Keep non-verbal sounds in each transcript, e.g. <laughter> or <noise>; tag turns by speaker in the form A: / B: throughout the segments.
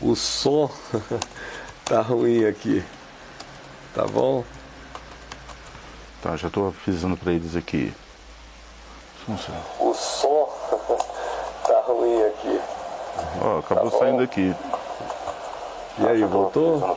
A: O som <laughs> tá ruim aqui. Tá bom?
B: Tá, já estou avisando para eles aqui.
A: O som <laughs> tá ruim aqui.
B: Ó, acabou tá saindo aqui.
A: E aí, voltou?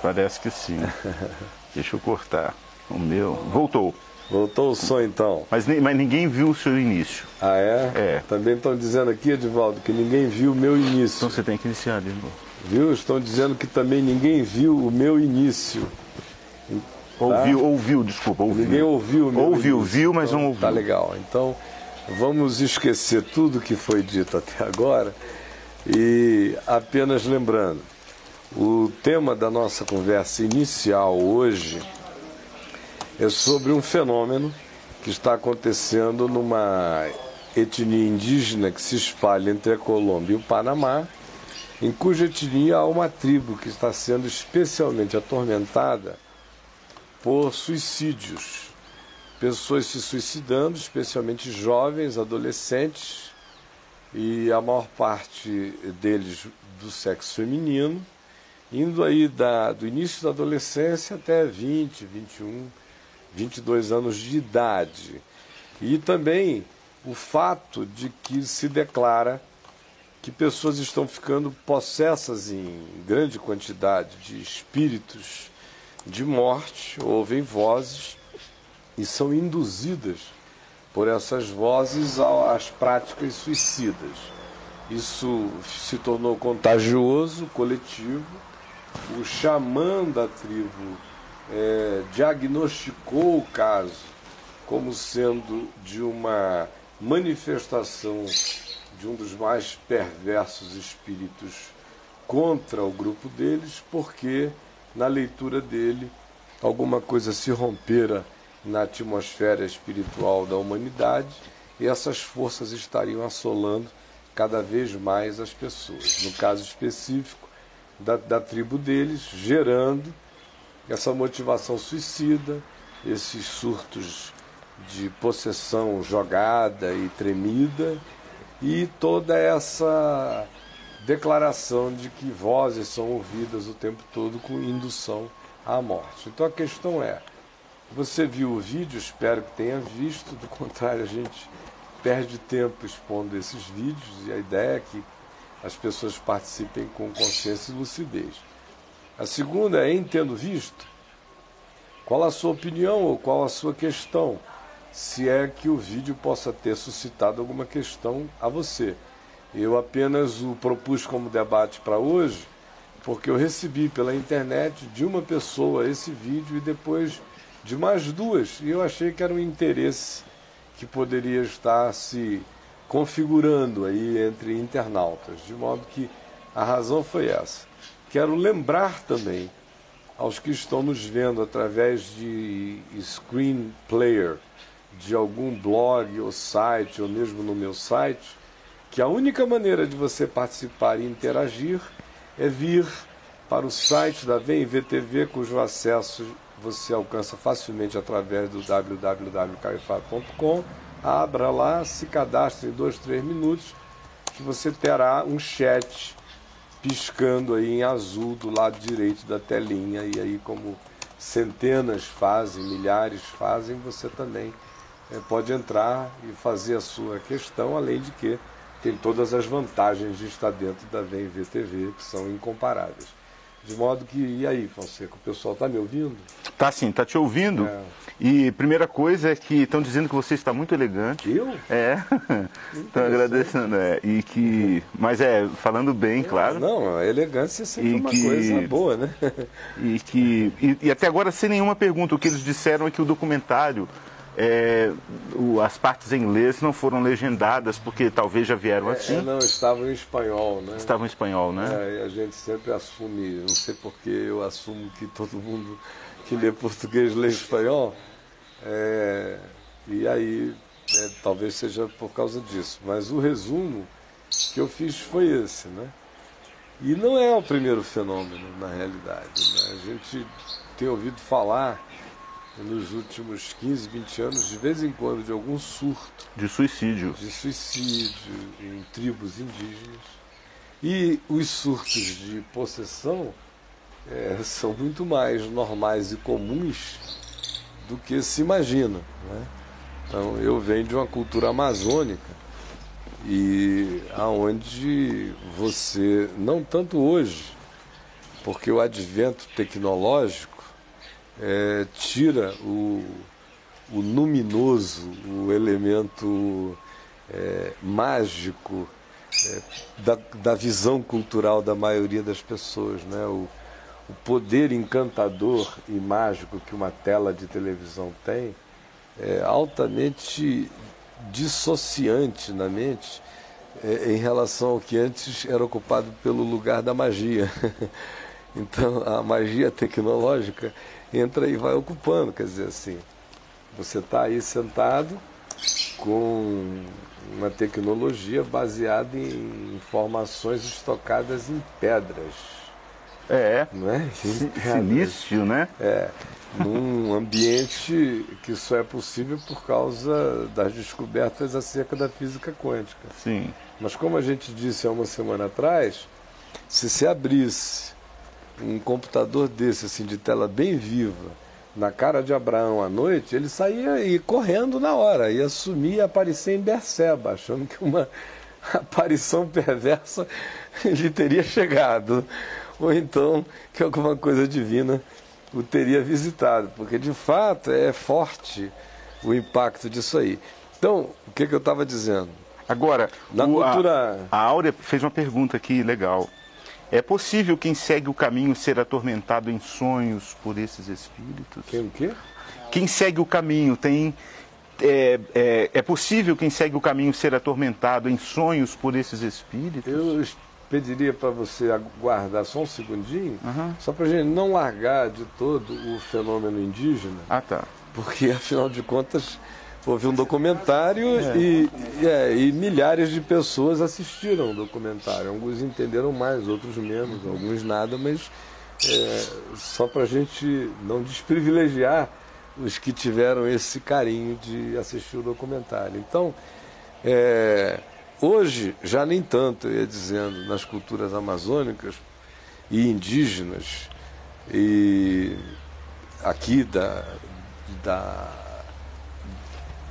B: Parece que sim. <laughs> Deixa eu cortar. O meu. Voltou.
A: Voltou o som então.
B: Mas, mas ninguém viu o seu início.
A: Ah, é?
B: É.
A: Também estão dizendo aqui, Edivaldo, que ninguém viu o meu início.
B: Então você tem que iniciar novo.
A: Viu? Estão dizendo que também ninguém viu o meu início.
B: Tá? Ouviu, ouviu, desculpa, ouviu.
A: Ninguém ouviu o meu
B: Ouviu,
A: início.
B: viu, mas
A: então,
B: não ouviu.
A: Tá legal. Então, vamos esquecer tudo que foi dito até agora e apenas lembrando, o tema da nossa conversa inicial hoje é sobre um fenômeno que está acontecendo numa etnia indígena que se espalha entre a Colômbia e o Panamá, em cuja etnia há uma tribo que está sendo especialmente atormentada por suicídios. Pessoas se suicidando, especialmente jovens, adolescentes, e a maior parte deles do sexo feminino, indo aí da, do início da adolescência até 20, 21, 22 anos de idade. E também o fato de que se declara que pessoas estão ficando possessas em grande quantidade de espíritos de morte, ouvem vozes e são induzidas por essas vozes às práticas suicidas. Isso se tornou contagioso, coletivo. O xamã da tribo é, diagnosticou o caso como sendo de uma manifestação de um dos mais perversos espíritos contra o grupo deles, porque na leitura dele alguma coisa se rompera na atmosfera espiritual da humanidade e essas forças estariam assolando cada vez mais as pessoas. No caso específico da, da tribo deles, gerando essa motivação suicida, esses surtos de possessão jogada e tremida e toda essa declaração de que vozes são ouvidas o tempo todo com indução à morte. Então a questão é: você viu o vídeo? Espero que tenha visto, do <laughs> contrário, a gente perde tempo expondo esses vídeos e a ideia é que as pessoas participem com consciência e lucidez. A segunda é, em tendo visto, qual a sua opinião ou qual a sua questão, se é que o vídeo possa ter suscitado alguma questão a você. Eu apenas o propus como debate para hoje, porque eu recebi pela internet de uma pessoa esse vídeo e depois de mais duas, e eu achei que era um interesse que poderia estar se configurando aí entre internautas, de modo que a razão foi essa. Quero lembrar também aos que estão nos vendo através de screen player de algum blog ou site, ou mesmo no meu site, que a única maneira de você participar e interagir é vir para o site da VMVTV, cujo acesso você alcança facilmente através do www.caifado.com. Abra lá, se cadastre em dois, três minutos, que você terá um chat piscando aí em azul do lado direito da telinha. E aí, como centenas fazem, milhares fazem, você também é, pode entrar e fazer a sua questão, além de que tem todas as vantagens de estar dentro da VMVTV, que são incomparáveis. De modo que, e aí, Fonseca, o pessoal está me ouvindo?
B: Tá sim, tá te ouvindo. É. E primeira coisa é que estão dizendo que você está muito elegante.
A: Eu?
B: É. <laughs> Estão agradecendo, é. E que. Mas é, falando bem, é, claro.
A: Não, a elegância é sempre e uma que, coisa boa, né? <laughs>
B: E que. E, e até agora sem nenhuma pergunta, o que eles disseram é que o documentário é, o, as partes em inglês não foram legendadas porque talvez já vieram
A: é,
B: assim?
A: Não, estavam em espanhol, né?
B: Estavam em espanhol, né?
A: É, a gente sempre assume, não sei porque eu assumo que todo mundo que lê português lê espanhol. É, e aí, é, talvez seja por causa disso. Mas o resumo que eu fiz foi esse, né? E não é o primeiro fenômeno, na realidade. Né? A gente tem ouvido falar nos últimos 15, 20 anos, de vez em quando, de algum surto.
B: De suicídio.
A: De suicídio em tribos indígenas. E os surtos de possessão é, são muito mais normais e comuns do que se imagina. Né? Então, eu venho de uma cultura amazônica e aonde você, não tanto hoje, porque o advento tecnológico é, tira o, o luminoso, o elemento é, mágico é, da, da visão cultural da maioria das pessoas, né? O, o poder encantador e mágico que uma tela de televisão tem é altamente dissociante na mente é, em relação ao que antes era ocupado pelo lugar da magia. <laughs> então a magia tecnológica entra e vai ocupando, quer dizer assim, você está aí sentado com uma tecnologia baseada em informações estocadas em pedras.
B: É,
A: não é?
B: Sinistro, né?
A: É, num ambiente que só é possível por causa das descobertas acerca da física quântica.
B: Sim.
A: Mas como a gente disse há uma semana atrás, se se abrisse um computador desse, assim, de tela bem viva, na cara de Abraão à noite, ele saía e correndo na hora, ia sumir e aparecer em Berseba, achando que uma <laughs> aparição perversa <laughs> lhe teria chegado. Ou então que alguma coisa divina o teria visitado, porque de fato é forte o impacto disso aí. Então, o que, que eu estava dizendo?
B: Agora,
A: na o, cultura.
B: A, a Áurea fez uma pergunta aqui legal. É possível quem segue o caminho ser atormentado em sonhos por esses espíritos?
A: Quem o quê?
B: Quem segue o caminho tem. É, é, é possível quem segue o caminho ser atormentado em sonhos por esses espíritos?
A: Eu pediria para você aguardar só um segundinho,
B: uhum.
A: só para a gente não largar de todo o fenômeno indígena.
B: Ah, tá.
A: Porque, afinal de contas, houve um documentário é. E, é, e, milhares de pessoas assistiram o documentário. Alguns entenderam mais, outros menos, alguns nada, mas é, só para a gente não desprivilegiar os que tiveram esse carinho de assistir o documentário. Então, é, hoje, já nem tanto, eu ia dizendo, nas culturas amazônicas e indígenas, e aqui da, da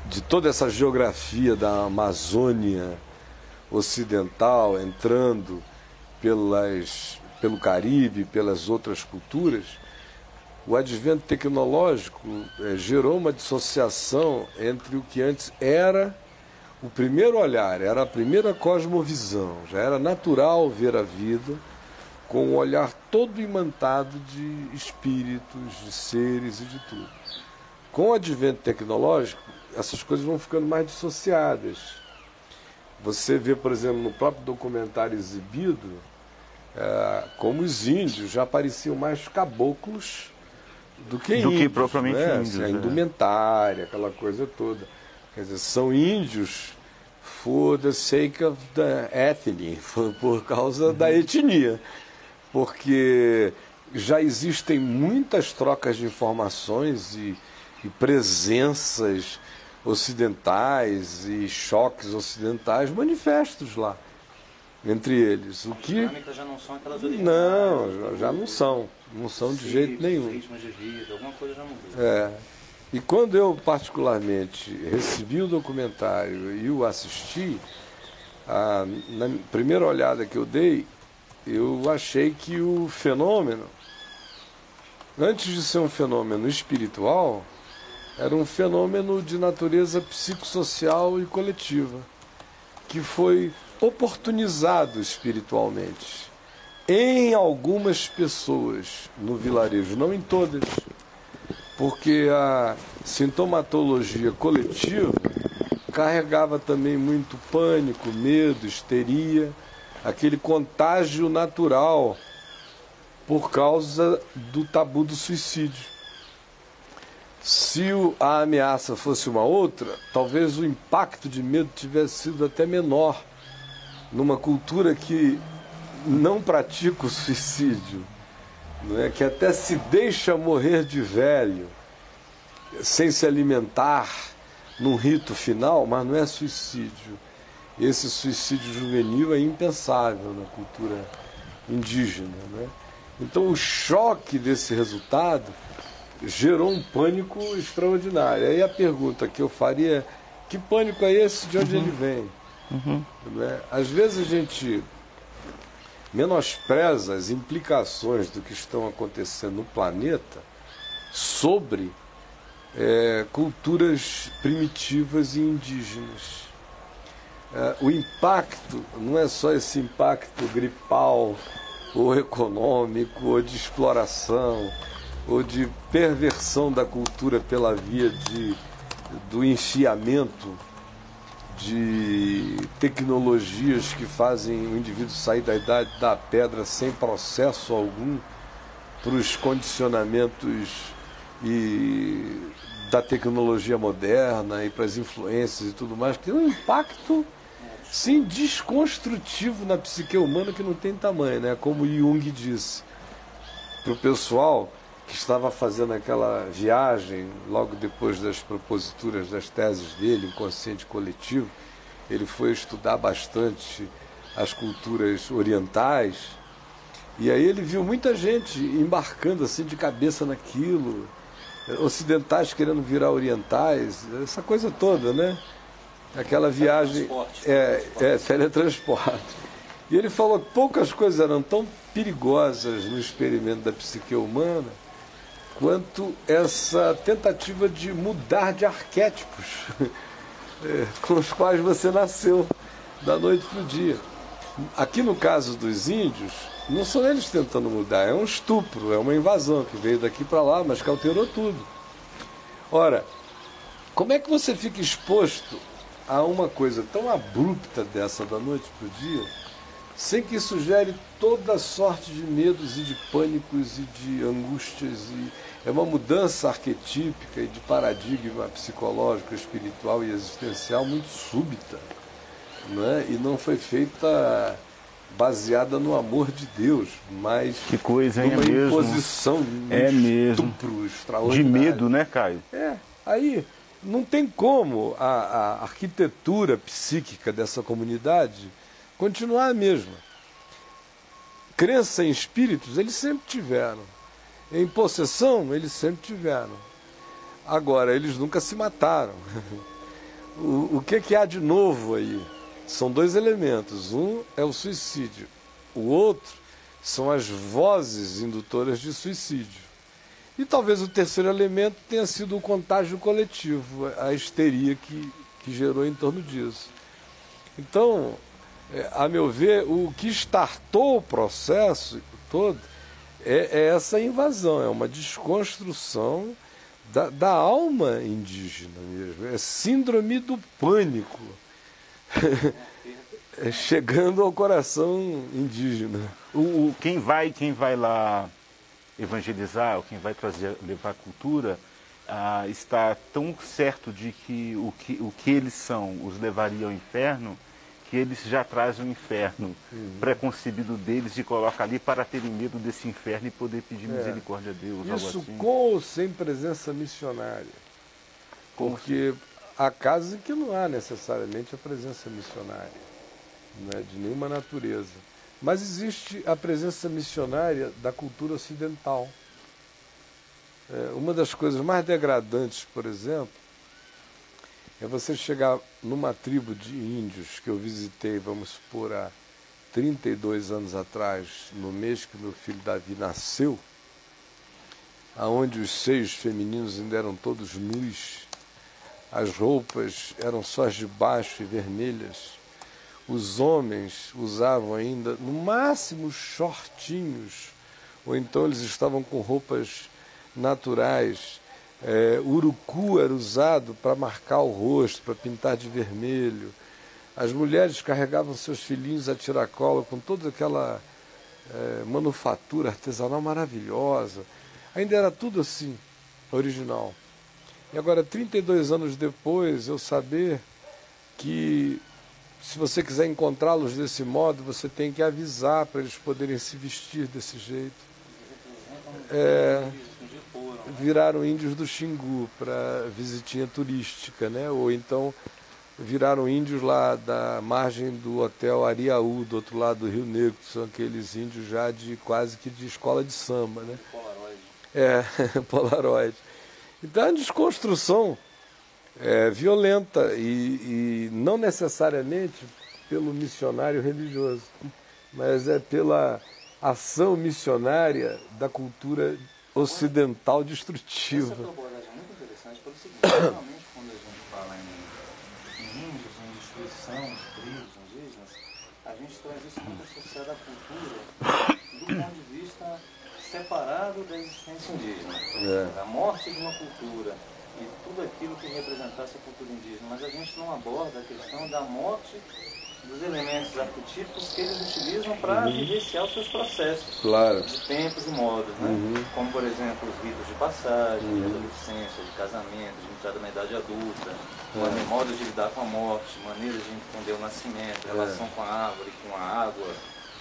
A: de toda essa geografia da Amazônia Ocidental, entrando pelas, pelo Caribe, pelas outras culturas, o advento tecnológico é, gerou uma dissociação entre o que antes era o primeiro olhar, era a primeira cosmovisão, já era natural ver a vida com um olhar todo imantado de espíritos, de seres e de tudo. Com o advento tecnológico, essas coisas vão ficando mais dissociadas. Você vê, por exemplo, no próprio documentário exibido, é, como os índios já pareciam mais caboclos do que do índios.
B: que propriamente
A: né?
B: índios.
A: Assim, a
B: é.
A: indumentária, aquela coisa toda. Quer dizer, são índios for the sake of the ethnic, por causa uhum. da etnia. Porque já existem muitas trocas de informações e, e presenças ocidentais e choques ocidentais manifestos lá entre eles. O que
C: já não são aquelas
A: Não, já, já não são, não são de jeito nenhum.
C: Ritmos de vida, alguma coisa já
A: mudou. É. E quando eu particularmente recebi o documentário e o assisti, a, na primeira olhada que eu dei, eu achei que o fenômeno, antes de ser um fenômeno espiritual, era um fenômeno de natureza psicossocial e coletiva, que foi oportunizado espiritualmente em algumas pessoas no vilarejo, não em todas, porque a sintomatologia coletiva carregava também muito pânico, medo, histeria, aquele contágio natural por causa do tabu do suicídio. Se a ameaça fosse uma outra, talvez o impacto de medo tivesse sido até menor numa cultura que não pratica o suicídio, não é? que até se deixa morrer de velho, sem se alimentar num rito final, mas não é suicídio. esse suicídio juvenil é impensável na cultura indígena. Né? Então, o choque desse resultado gerou um pânico extraordinário. Aí a pergunta que eu faria é: que pânico é esse? De onde uhum. ele vem? Uhum. Né? Às vezes a gente menospreza as implicações do que estão acontecendo no planeta sobre é, culturas primitivas e indígenas. É, o impacto não é só esse impacto gripal, ou econômico, ou de exploração, ou de perversão da cultura pela via de, do enfiamento de tecnologias que fazem o indivíduo sair da idade da pedra sem processo algum para os condicionamentos e da tecnologia moderna e para as influências e tudo mais, que tem um impacto sim desconstrutivo na psique humana que não tem tamanho, né? Como Jung disse para o pessoal que estava fazendo aquela viagem logo depois das proposituras das teses dele, inconsciente coletivo, ele foi estudar bastante as culturas orientais e aí ele viu muita gente embarcando assim de cabeça naquilo ocidentais querendo virar orientais, essa coisa toda, né? Aquela viagem. É, é, teletransporte. E ele falou que poucas coisas eram tão perigosas no experimento da psique humana quanto essa tentativa de mudar de arquétipos é, <laughs> com os quais você nasceu da noite para o dia. Aqui no caso dos índios, não são eles tentando mudar, é um estupro, é uma invasão que veio daqui para lá, mas que alterou tudo. Ora, como é que você fica exposto a uma coisa tão abrupta dessa da noite para o dia, sem que isso gere toda sorte de medos e de pânicos e de angústias e é uma mudança arquetípica e de paradigma psicológico, espiritual e existencial muito súbita, não é? E não foi feita baseada no amor de Deus, mas
B: que coisa, hein?
A: Uma
B: é
A: imposição
B: mesmo. é mesmo. De medo, né, Caio?
A: É. Aí não tem como a, a arquitetura psíquica dessa comunidade continuar a mesma. Crença em espíritos, eles sempre tiveram. Em possessão, eles sempre tiveram. Agora, eles nunca se mataram. <laughs> O, o que, que há de novo aí? São dois elementos. Um é o suicídio, o outro são as vozes indutoras de suicídio. E talvez o terceiro elemento tenha sido o contágio coletivo, a histeria que, que gerou em torno disso. Então, é, a meu ver, o que startou o processo todo é, é essa invasão, é uma desconstrução da, da alma indígena mesmo, é síndrome do pânico. <laughs> chegando ao coração indígena.
B: O, o, quem vai quem vai lá evangelizar, ou quem vai trazer levar cultura, ah, está tão certo de que o, que o que eles são os levaria ao inferno, que eles já trazem o inferno uhum. preconcebido deles e colocam ali para terem medo desse inferno e poder pedir é. misericórdia a Deus.
A: Isso
B: assim.
A: com ou sem presença missionária. Porque há casos em que não há necessariamente a presença missionária, né, de nenhuma natureza. Mas existe a presença missionária da cultura ocidental. É, uma das coisas mais degradantes, por exemplo, é você chegar numa tribo de índios que eu visitei, vamos supor, há 32 anos atrás, no mês que meu filho Davi nasceu, aonde os seios femininos ainda eram todos nus, as roupas eram só as de baixo e vermelhas, os homens usavam ainda, no máximo, shortinhos, ou então eles estavam com roupas naturais. É, urucu era usado para marcar o rosto, para pintar de vermelho. As mulheres carregavam seus filhinhos a tiracolo com toda aquela é, manufatura artesanal maravilhosa. Ainda era tudo assim, original. E agora, 32 anos depois, eu saber que se você quiser encontrá-los desse modo, você tem que avisar para eles poderem se vestir desse jeito. É, viraram índios do Xingu para visitinha turística, né? Ou então viraram índios lá da margem do hotel Ariaú, do outro lado do Rio Negro, que são aqueles índios já de quase que de escola de samba, né?
C: Polaroid.
A: É, <laughs> Polaroid. Então, é uma desconstrução é, violenta e, e não necessariamente pelo missionário religioso, mas é pela ação missionária da cultura ocidental
C: Essa
A: destrutiva.
C: tua abordagem é muito interessante pelo seguinte, <coughs> geralmente quando a gente fala em, em índios, em destruição de tribos indígenas, a gente traz isso muito associado à cultura do ponto de vista separado da existência indígena.
A: É.
C: A morte de uma cultura e tudo aquilo que representasse a cultura indígena, mas a gente não aborda a questão da morte dos elementos arquetípicos que eles utilizam para vivenciar os seus processos
A: Claro.
C: de tempos e modos, né? Como, por exemplo, os ritos de passagem, de adolescência, de casamento, de entrada na idade adulta, é. modos de lidar com a morte, maneiras de entender o nascimento, relação com a árvore, com a água,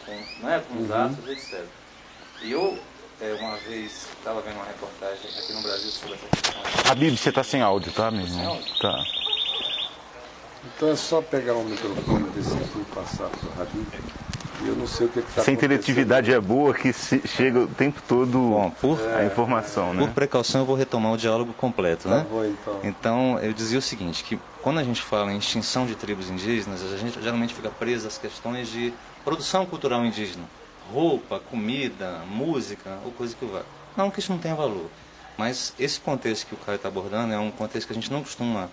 C: com, né, com os astros, etc. E eu, é, uma vez, estava vendo uma reportagem aqui no Brasil sobre essa questão.
B: Habib, você tá sem áudio, tá, meu irmão?
C: áudio?
B: Tá.
A: Então é só pegar o microfone desse aqui e passar para o Rabin. E eu não sei o que está
B: Essa interatividade é boa que se- chega o tempo todo
D: Bom, por,
B: a informação, né?
D: por precaução eu vou retomar o diálogo completo,
A: Tá
D: né?
A: bom, então.
D: Então, eu dizia o seguinte, que quando a gente fala em extinção de tribos indígenas, a gente geralmente fica preso às questões de produção cultural indígena. Roupa, comida, música, ou coisa que vá. Não que isso não tenha valor. Mas esse contexto que o Caio está abordando é um contexto que a gente não costuma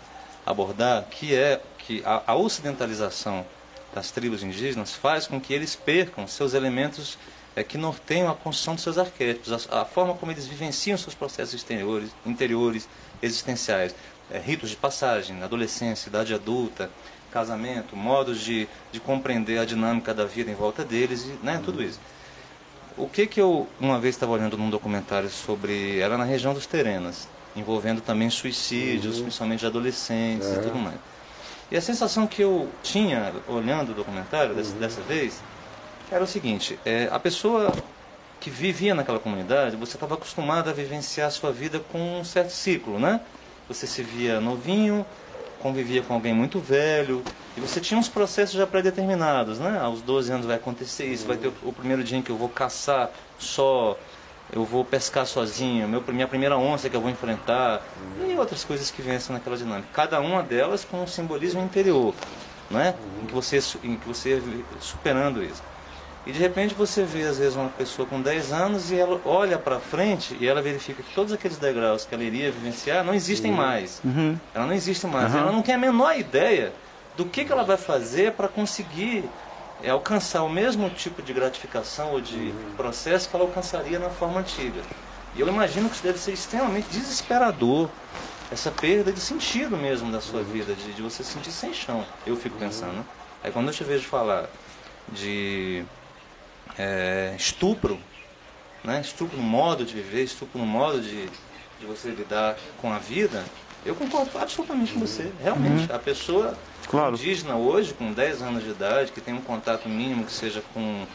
D: abordar, que é que a, a ocidentalização das tribos indígenas faz com que eles percam seus elementos é, que norteiam a construção dos seus arquétipos, a, a forma como eles vivenciam seus processos exteriores, interiores, existenciais, é, ritos de passagem, adolescência, idade adulta, casamento, modos de, de compreender a dinâmica da vida em volta deles, e, né, tudo isso. O que que eu uma vez estava olhando num documentário sobre, era na região dos Terenas, envolvendo também suicídios, principalmente de adolescentes e tudo mais. E a sensação que eu tinha olhando o documentário dessa, dessa vez era o seguinte: é, a pessoa que vivia naquela comunidade, você estava acostumado a vivenciar a sua vida com um certo ciclo, né? Você se via novinho, convivia com alguém muito velho, e você tinha uns processos já pré-determinados, né? Aos 12 anos vai acontecer isso, vai ter o, o primeiro dia em que eu vou caçar só, eu vou pescar sozinho, meu, minha primeira onça que eu vou enfrentar, e outras coisas que vencem naquela dinâmica. Cada uma delas com um simbolismo interior, né? Em que você, em que você superando isso. E de repente você vê às vezes uma pessoa com 10 anos e ela olha para frente e ela verifica que todos aqueles degraus que ela iria vivenciar não existem mais. Ela não existe mais. Ela não tem a menor ideia do que, que ela vai fazer para conseguir é, alcançar o mesmo tipo de gratificação ou de processo que ela alcançaria na forma antiga. E eu imagino que isso deve ser extremamente desesperador. Essa perda de sentido mesmo da sua vida, de, de você se sentir sem chão. Eu fico pensando. Aí quando eu te vejo falar de é, estupro, né? estupro no modo de viver, estupro no modo de, de você lidar com a vida, eu concordo absolutamente com você. Realmente, a pessoa
B: Claro.
D: indígena hoje, com 10 anos de idade, que tem um contato mínimo, que seja com,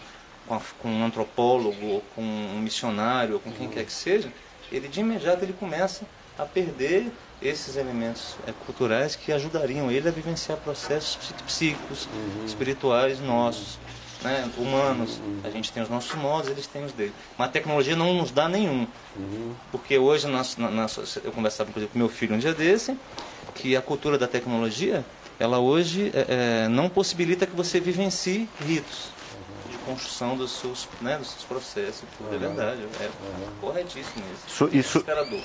D: com, a- com um antropólogo, ou com um missionário, ou com quem quer que seja, ele de imediato ele começa a perder esses elementos é, culturais que ajudariam ele a vivenciar processos psí- psíquicos, espirituais nossos, né, humanos. A gente tem os nossos modos, eles têm os deles. Mas a tecnologia não nos dá nenhum. Porque hoje, na, na, na- eu conversava inclusive com meu filho um dia desse, que a cultura da tecnologia, ela hoje é, é, não possibilita que você vivencie ritos de construção dos seus, né, dos seus processos. Tudo é verdade, é corretíssimo isso.
B: Isso- isso-
D: Desesperador.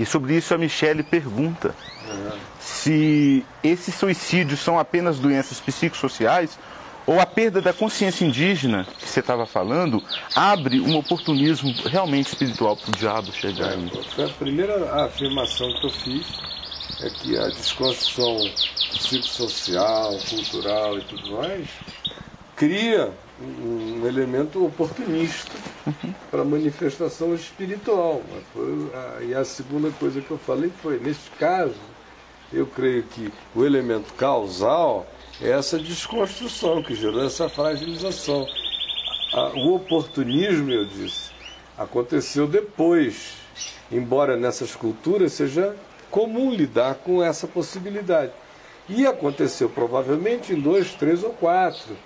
B: E sobre isso a Michele pergunta se esses suicídios são apenas doenças psicossociais ou a perda da consciência indígena que você estava falando abre um oportunismo realmente espiritual para o diabo chegar aí.
A: Foi a primeira afirmação que eu fiz é que a desconstrução psicossocial, cultural e tudo mais cria um elemento oportunista para manifestação espiritual. A- e a segunda coisa que eu falei foi, nesse caso, eu creio que o elemento causal é essa desconstrução que gerou essa fragilização. O oportunismo, eu disse, aconteceu depois, embora nessas culturas seja comum lidar com essa possibilidade. E aconteceu provavelmente em dois, três ou quatro.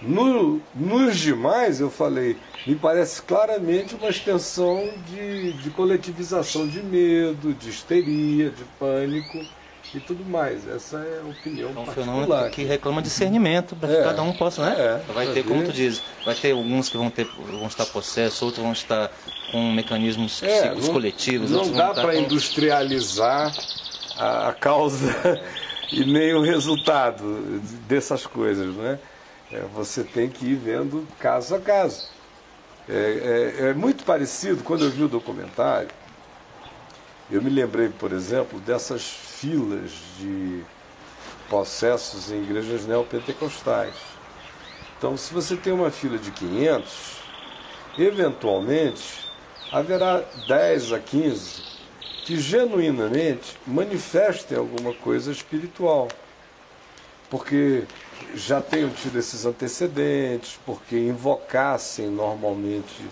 A: No, nos demais, eu falei, me parece claramente uma extensão de, de coletivização de medo, de histeria, de pânico e tudo mais. Essa é a opinião
D: É um
A: particular.
D: fenômeno que reclama discernimento para que
A: É.
D: cada um possa, né?
A: É,
D: vai ter, como tu diz, vai ter alguns que vão, ter, vão estar possessos, outros vão estar com mecanismos
A: É, não-
D: coletivos.
A: Não dá para
D: com-
A: industrializar a, a causa <laughs> e nem o resultado dessas coisas, né? É, você tem que ir vendo caso a caso. É, é- é muito parecido, quando eu vi o documentário, eu me lembrei, por exemplo, dessas filas de processos em igrejas neopentecostais. Então, se você tem uma fila de 500, eventualmente haverá 10 a 15 que genuinamente manifestem alguma coisa espiritual. Porque já tenham tido esses antecedentes, porque invocassem normalmente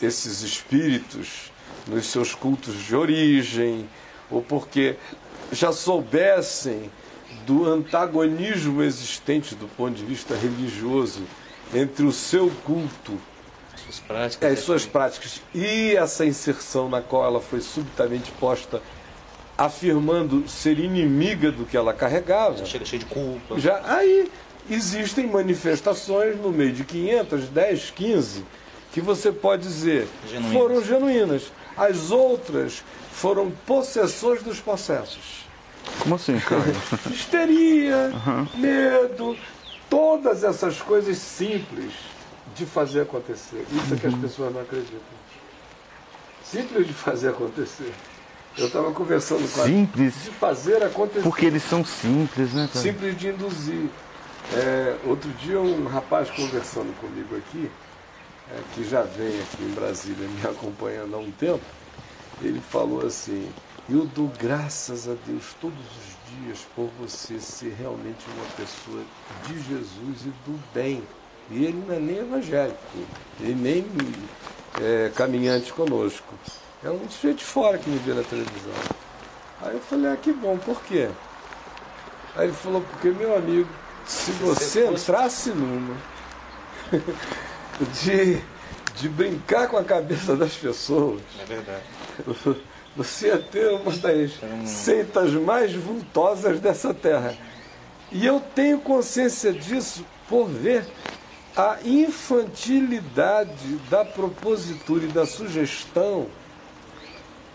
A: esses espíritos nos seus cultos de origem, ou porque já soubessem do antagonismo existente do ponto de vista religioso entre o seu culto
D: Suas práticas.
A: é, as suas práticas e essa inserção na qual ela foi subitamente posta, afirmando ser inimiga do que ela carregava.
D: Chega cheio de culpa.
A: Já aí existem manifestações no meio de 500, 10, 15 que você pode dizer
D: Genuínas.
A: foram genuínas. As outras foram possessões dos possessos.
B: Como assim, cara? <laughs>
A: Histeria, medo, todas essas coisas simples de fazer acontecer. Isso é que as pessoas não acreditam. Simples de fazer acontecer. Eu estava conversando com a
B: Simples?
A: de fazer acontecer.
B: Porque eles são simples, né, cara?
A: Simples de induzir. É, outro dia um rapaz conversando comigo aqui, é, que já vem aqui em Brasília me <laughs> acompanhando há um tempo, ele falou assim, eu dou graças a Deus todos os dias por você ser realmente uma pessoa de Jesus e do bem. E ele não é nem evangélico, e nem é, caminhante conosco. É um sujeito de fora que me vê na televisão. Aí eu falei, ah, que bom, por quê? Aí ele falou, porque meu amigo, se você entrasse numa <laughs> de, de brincar com a cabeça das pessoas,
D: É verdade.
A: você ia ter uma das seitas mais vultosas dessa terra. E eu tenho consciência disso por ver a infantilidade da propositura e da sugestão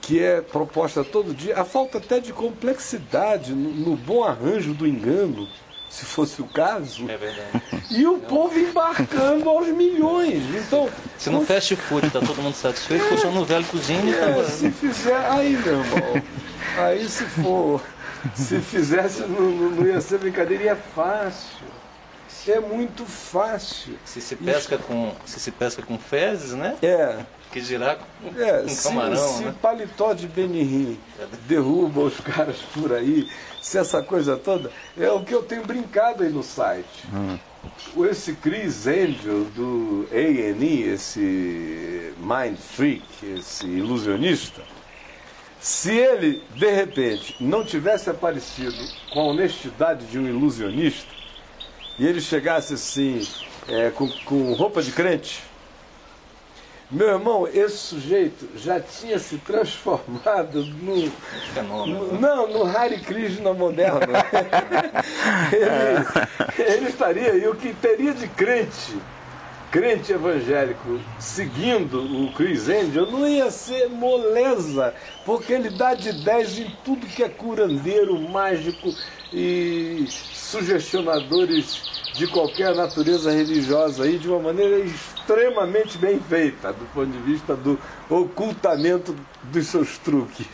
A: que é proposta todo dia, a falta até de complexidade no, no bom arranjo do engano, se fosse o caso,
D: É verdade.
A: e o povo embarcando aos milhões. Então,
D: Se no fast food tá todo mundo satisfeito, funciona no velho cozinho e tá
A: é, se fizer, aí meu irmão, aí se for, se fizesse não, não- não ia ser brincadeira, e é fácil. É muito fácil.
D: Se se pesca com, se se pesca com fezes, né?
A: É,
D: Que girar com,
A: é
D: com
A: se,
D: camarão,
A: se
D: né?
A: paletó de Benihim derruba os caras por aí, <laughs> se essa coisa toda, é o que eu tenho brincado aí no site. O Esse Chris Angel do A&E, esse mind freak, esse ilusionista, se ele, de repente, não tivesse aparecido com a honestidade de um ilusionista, e ele chegasse assim, é, com, com roupa de crente, meu irmão, esse sujeito já tinha se transformado no,
D: Fenômeno.
A: no- não, no Hare Krishna moderno. <laughs> ele, ele estaria, e o que teria de crente, crente evangélico, seguindo o Chris Angel, não ia ser moleza, porque ele dá de 10 em tudo que é curandeiro, mágico e sugestionadores de qualquer natureza religiosa aí, de uma maneira extremamente bem feita, do ponto de vista do ocultamento dos seus truques.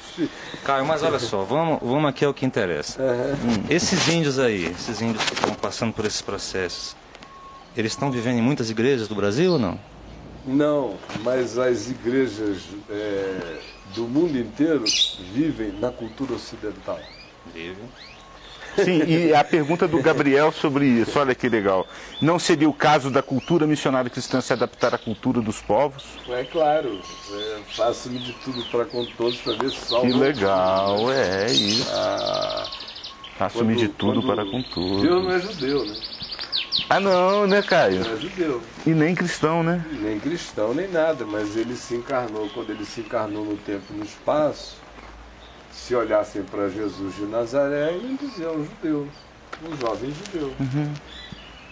D: Caio, mas olha só, vamos, vamos aqui ao que interessa. Hum, esses índios aí, esses índios que estão passando por esses processos, eles estão vivendo em muitas igrejas do Brasil ou não?
A: Não, mas as igrejas é, do mundo inteiro vivem na cultura ocidental.
D: Vivem.
B: Sim, e a pergunta do Gabriel sobre isso, olha que legal. Não seria o caso da cultura missionária cristã se adaptar à cultura dos povos?
A: É claro, é, faço-me de tudo para com todos para ver se salvo.
B: Que legal, é isso.
A: A,
B: Assumir de tudo para com tudo.
A: Deus não é judeu, né?
B: Ah não, né, Caio?
A: Não é judeu.
B: E nem cristão, né?
A: Nem cristão, nem nada, mas ele se encarnou, quando ele se encarnou no tempo e no espaço, se olhassem para Jesus de Nazaré, iam dizer um judeu, um jovem judeu.
B: Uhum.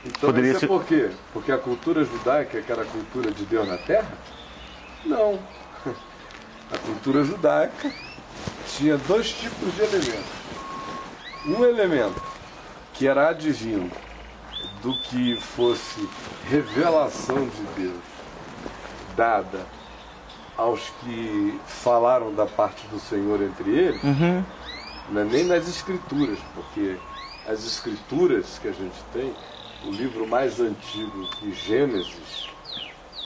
A: Então
B: Poderia
A: isso é
B: ser-
A: por quê? Porque a cultura judaica, que era a cultura de Deus na Terra? Não. <laughs> A cultura judaica tinha dois tipos de elementos. Um elemento que era advindo do que fosse revelação de Deus dada aos que falaram da parte do Senhor entre eles,
B: Uhum.
A: não é nem nas escrituras, porque as escrituras que a gente tem, o livro mais antigo que Gênesis,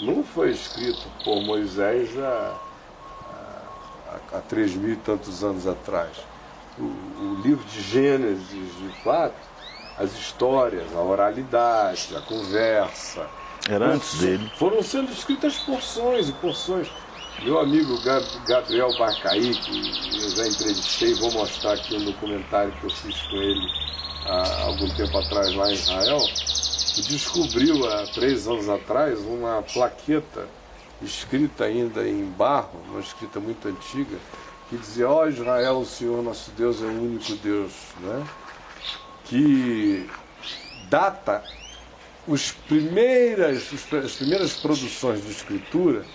A: não foi escrito por Moisés há, há, há três mil e tantos anos atrás. O, o livro de Gênesis, de fato, as histórias, a oralidade, a conversa,
B: Era antes dele.
A: foram sendo escritas porções e porções. Meu amigo Gab- Gabriel Barcaí, que eu já entrevistei, vou mostrar aqui um documentário que eu fiz com ele há algum tempo atrás lá em Israel, descobriu há três anos atrás uma plaqueta escrita ainda em barro, uma escrita muito antiga, que dizia, ó Israel, o Senhor nosso Deus é o único Deus, né? que data os primeiras, as primeiras produções de escritura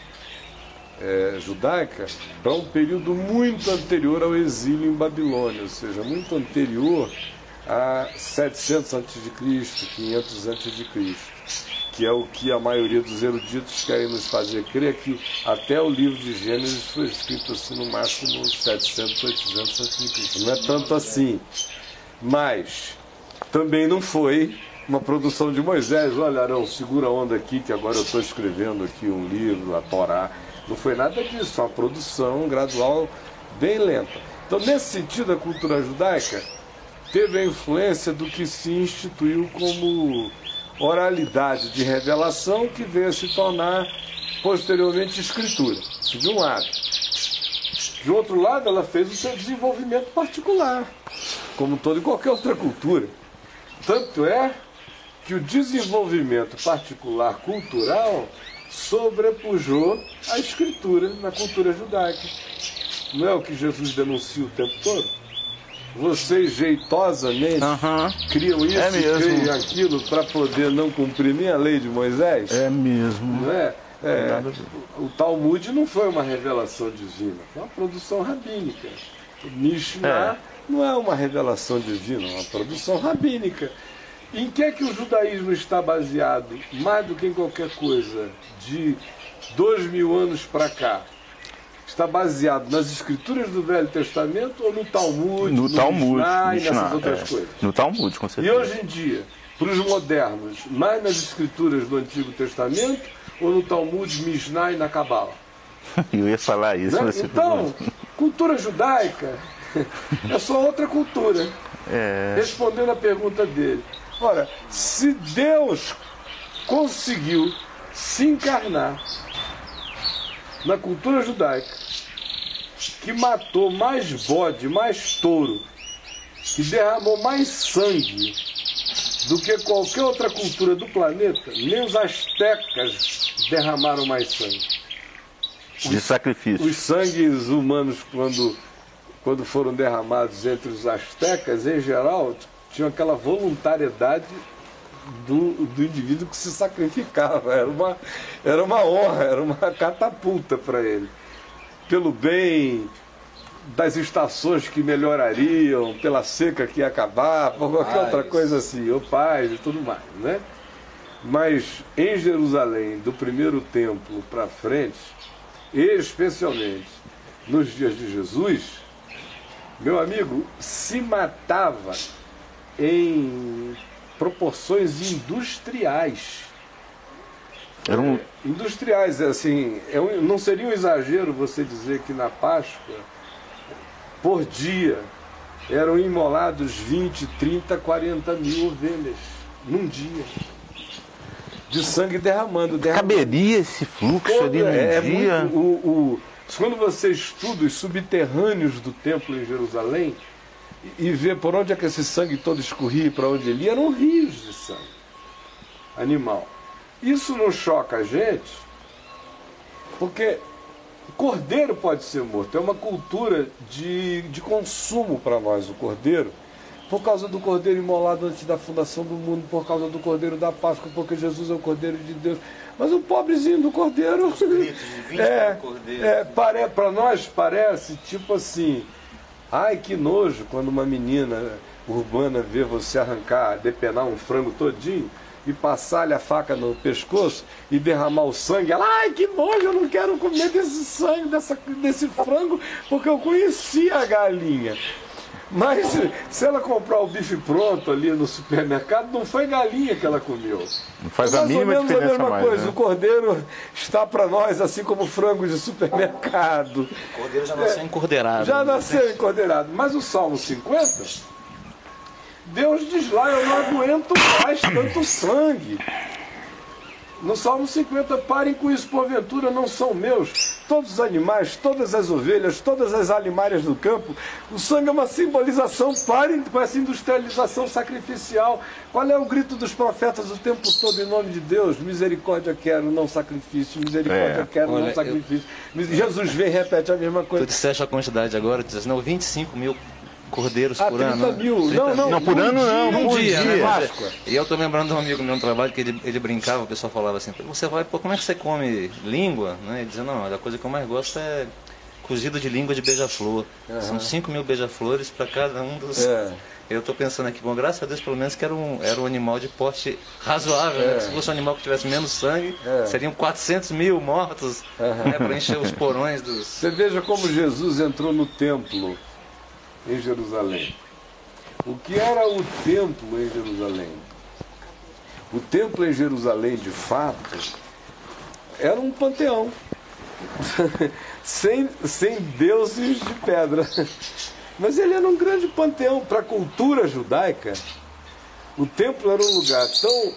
A: eh, judaica para um período muito anterior ao exílio em Babilônia, ou seja, muito anterior a 700 a.C., 500 a.C., que é o que a maioria dos eruditos querem nos fazer crer que até o livro de Gênesis foi escrito assim no máximo 700, 800 a.C. Não é tanto assim, mas também não foi uma produção de Moisés. Olha, Arão, segura a onda aqui, que agora eu estou escrevendo aqui um livro, a Torá. Não foi nada disso, uma produção gradual bem lenta. Então, nesse sentido, a cultura judaica teve a influência do que se instituiu como oralidade de revelação, que veio a se tornar posteriormente escritura. De um lado. De outro lado, ela fez o seu desenvolvimento particular, como toda e qualquer outra cultura. Tanto é que o desenvolvimento particular cultural sobrepujou a escritura na cultura judaica. Não é o que Jesus denuncia o tempo todo? Vocês jeitosamente
B: Aham.
A: criam isso
B: É
A: e
B: mesmo.
A: criam aquilo para poder não cumprir nem a lei de Moisés?
B: É mesmo.
A: Não é? É, o Talmud não foi uma revelação divina, foi uma produção rabínica. O Mishnah não é uma revelação divina, é uma produção rabínica. Em que é que o judaísmo está baseado, mais do que em qualquer coisa, de dois mil anos para cá? Está baseado nas escrituras do Velho Testamento ou no Talmud,
B: No Talmud.
A: Mishnah e
B: Mishnah,
A: nessas outras
B: é.
A: coisas?
B: No Talmud, com
A: E
B: certeza.
A: hoje em dia, para os modernos, mais nas escrituras do Antigo Testamento ou no Talmud, Mishnah e na Cabala? <laughs>
B: Eu ia falar isso.
A: Né? Então, cultura judaica <laughs> é só outra cultura.
B: É.
A: Respondendo a pergunta dele. Ora, se Deus conseguiu se encarnar na cultura judaica, que matou mais bode, mais touro, que derramou mais sangue do que qualquer outra cultura do planeta, nem os astecas derramaram mais sangue.
B: De sacrifício.
A: Os sangues humanos, quando, quando foram derramados entre os astecas, em geral, tinham aquela voluntariedade do, do indivíduo que se sacrificava. Era uma, era uma honra, era uma catapulta para ele. Pelo bem das estações que melhorariam, pela seca que ia acabar, por qualquer
C: Paz.
A: outra coisa assim, o paz e tudo mais, né? Mas em Jerusalém, do primeiro templo para frente, especialmente nos dias de Jesus, meu amigo, se matava em proporções industriais.
B: Era um,
A: Industriais, assim, é um- não seria um exagero você dizer que na Páscoa, por dia, eram imolados 20, 30, 40 mil ovelhas, num dia. De sangue derramando, derramando.
B: caberia esse fluxo ali num
A: É, é
B: dia?
A: muito, o, o- quando você estuda os subterrâneos do templo em Jerusalém, e ver por onde é que esse sangue todo escorria e para onde ele ia, eram rios de sangue animal. Isso não choca a gente, porque o cordeiro pode ser morto. É uma cultura de, de consumo para nós, o cordeiro, por causa do cordeiro imolado antes da fundação do mundo, por causa do cordeiro da Páscoa, porque Jesus é o cordeiro de Deus. Mas o pobrezinho do cordeiro. <laughs> é, é, para nós parece tipo assim Ai, que nojo quando uma menina urbana vê você arrancar, depenar um frango todinho e passar-lhe a faca no pescoço e derramar o sangue. Ela, ai, que nojo, eu não quero comer desse sangue, dessa, desse frango, porque eu conhecia a galinha. Mas se ela comprar o bife pronto ali no supermercado, não foi galinha que ela comeu.
B: Não faz a mínima
A: ou menos
B: diferença
A: a mesma
B: mais,
A: coisa.
B: né?
A: O cordeiro está para nós, assim como o frango de supermercado.
D: O cordeiro já nasceu encordeirado.
A: Já
D: né?
A: nasceu encordeirado. Mas o Salmo 50, Deus diz lá, eu não aguento mais tanto sangue. No Salmo 50, parem com isso, porventura não são meus. Todos os animais, todas as ovelhas, todas as alimárias do campo. O sangue é uma simbolização, parem com essa industrialização sacrificial. Qual é o grito dos profetas o tempo todo em nome de Deus? Misericórdia quero, não sacrifício. Misericórdia
B: É.
A: quero,
D: Olha,
A: não
D: eu-
A: sacrifício. Jesus vem e repete a mesma
D: Tu
A: coisa.
D: disseste a quantidade agora, tu disseste, não, 25 mil cordeiros
A: Ah,
D: por
A: 30
D: ano.
A: mil.
D: 30
A: Não, não,
B: Não, por
A: um
B: ano não,
A: dia,
D: Num
B: por
D: dia,
B: dia.
D: né?
A: Páscoa.
D: E eu tô lembrando de um amigo meu no trabalho que ele, ele brincava, o pessoal falava assim, você vai, pô, como é que você come língua? Né? Ele dizia, não, a coisa que eu mais gosto é cozido de língua de beija-flor. São 5 mil beija-flores para cada um dos.
A: É.
D: Eu tô pensando aqui, bom, graças a Deus pelo menos que era um, era um animal de porte razoável, né?
A: É.
D: Se fosse um animal que tivesse menos sangue,
A: É.
D: seriam 400 mil mortos né? para encher os porões dos.
A: Você veja como Jesus entrou no templo em Jerusalém. O que era o templo em Jerusalém? O templo em Jerusalém, de fato, era um panteão. <laughs> sem, sem deuses de pedra. Mas ele era um grande panteão para a cultura judaica. O templo era um lugar tão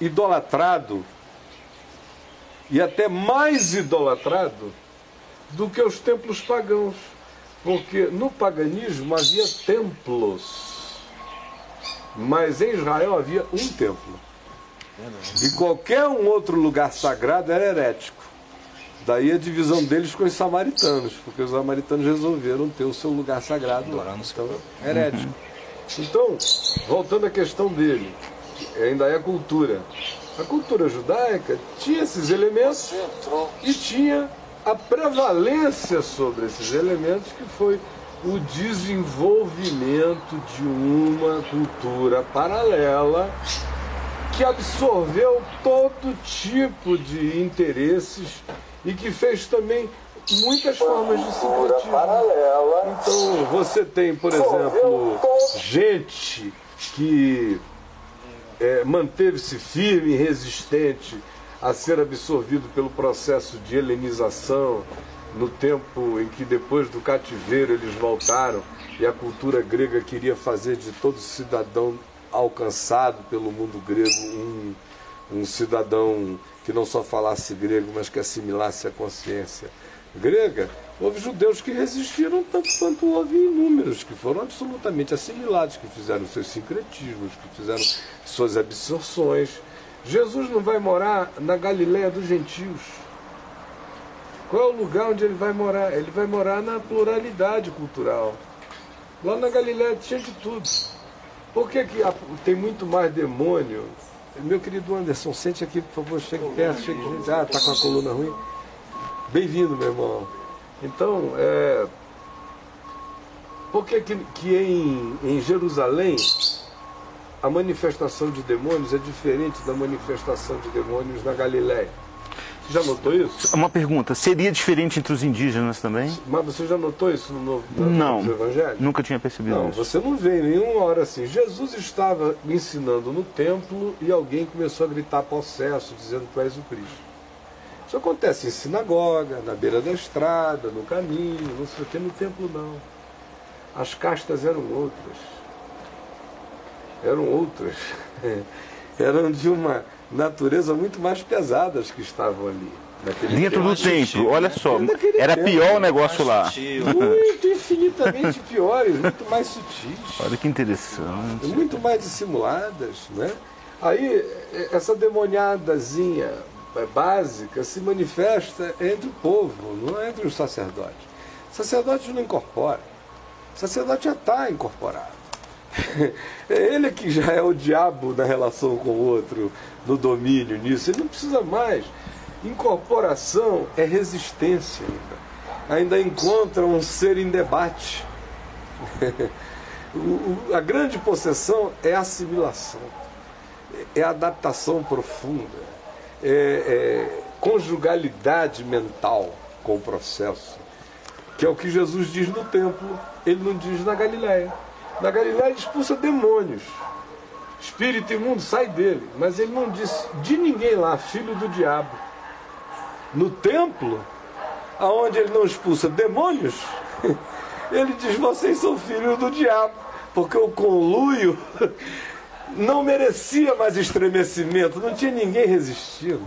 A: idolatrado e até mais idolatrado do que os templos pagãos. Porque no paganismo havia templos, mas em Israel havia um templo. E qualquer um outro lugar sagrado era herético. Daí a divisão deles com os samaritanos, porque os samaritanos resolveram ter o seu lugar sagrado lá. Então, herético. Então, voltando à questão dele, ainda é a cultura. A cultura judaica tinha esses elementos e tinha a prevalência sobre esses elementos que foi o desenvolvimento de uma cultura paralela que absorveu todo tipo de interesses e que fez também muitas formas de sincretismo. Então você tem, por exemplo, gente que é, manteve-se firme e resistente a ser absorvido pelo processo de helenização no tempo em que depois do cativeiro eles voltaram e a cultura grega queria fazer de todo cidadão alcançado pelo mundo grego um, um cidadão que não só falasse grego, mas que assimilasse a consciência grega. Houve judeus que resistiram tanto quanto houve inúmeros que foram absolutamente assimilados, que fizeram seus sincretismos, que fizeram suas absorções. Jesus não vai morar na Galiléia dos gentios. Qual é o lugar onde ele vai morar? Ele vai morar na pluralidade cultural. Lá na Galiléia tinha de tudo. Por que, que tem muito mais demônio? Meu querido Anderson, sente aqui, por favor, chegue perto, chegue junto. Ah, tá com a coluna ruim? Bem-vindo, meu irmão. Então, é, por que, que, que em, em Jerusalém a manifestação de demônios é diferente da manifestação de demônios na Galiléia? Você já notou isso?
B: Uma pergunta, seria diferente entre os indígenas também?
A: Mas você já notou isso no Novo, no
B: Não,
A: Novo Evangelho?
B: nunca tinha percebido
A: Não,
B: isso.
A: você não vê em nenhuma hora assim. Jesus estava ensinando no templo e alguém começou a gritar possesso, dizendo que tu és o Cristo. Isso acontece em sinagoga, na beira da estrada, no caminho, não sei o que, no templo não. As castas eram outras. Eram outras. <laughs> eram de uma natureza muito mais pesada as que estavam ali.
B: Dentro do templo, olha só, era
A: tempo,
B: pior o negócio lá.
D: Sutil.
A: Muito infinitamente piores, muito mais sutis.
B: Olha que interessante.
A: muito mais dissimuladas, né? Aí eh, essa demoniadazinha eh, básica se manifesta entre o povo, não é entre os sacerdotes. Sacerdote não incorpora. Sacerdote já está incorporado. É ele que já é o diabo na relação com o outro, no domínio nisso. Ele não precisa mais. Incorporação é resistência ainda. Ainda encontra um ser em debate. <laughs> A grande possessão é assimilação, é adaptação profunda, é, é conjugalidade mental com o processo, que é o que Jesus diz no templo, ele não diz na Galiléia. Na Galiléia ele expulsa demônios, espírito imundo sai dele, mas ele não disse de ninguém lá, filho do diabo. No templo, aonde ele não expulsa demônios, <laughs> ele diz: vocês são filhos do diabo, porque o conluio <laughs> não merecia mais estremecimento, não tinha ninguém resistindo.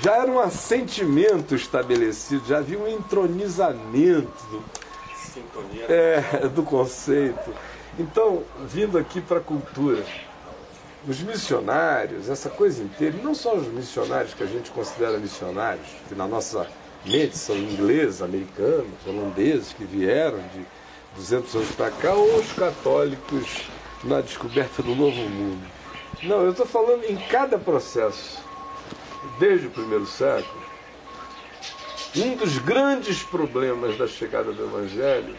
A: Já era um assentimento estabelecido, já havia um entronizamento do, é, do conceito. Então, vindo aqui para a cultura, os missionários, essa coisa inteira, não só os missionários que a gente considera missionários, que na nossa mente são ingleses, americanos, holandeses que vieram de 200 anos para cá, ou os católicos na descoberta do novo mundo. Não, eu estou falando em cada processo, desde o primeiro século, um dos grandes problemas da chegada do Evangelho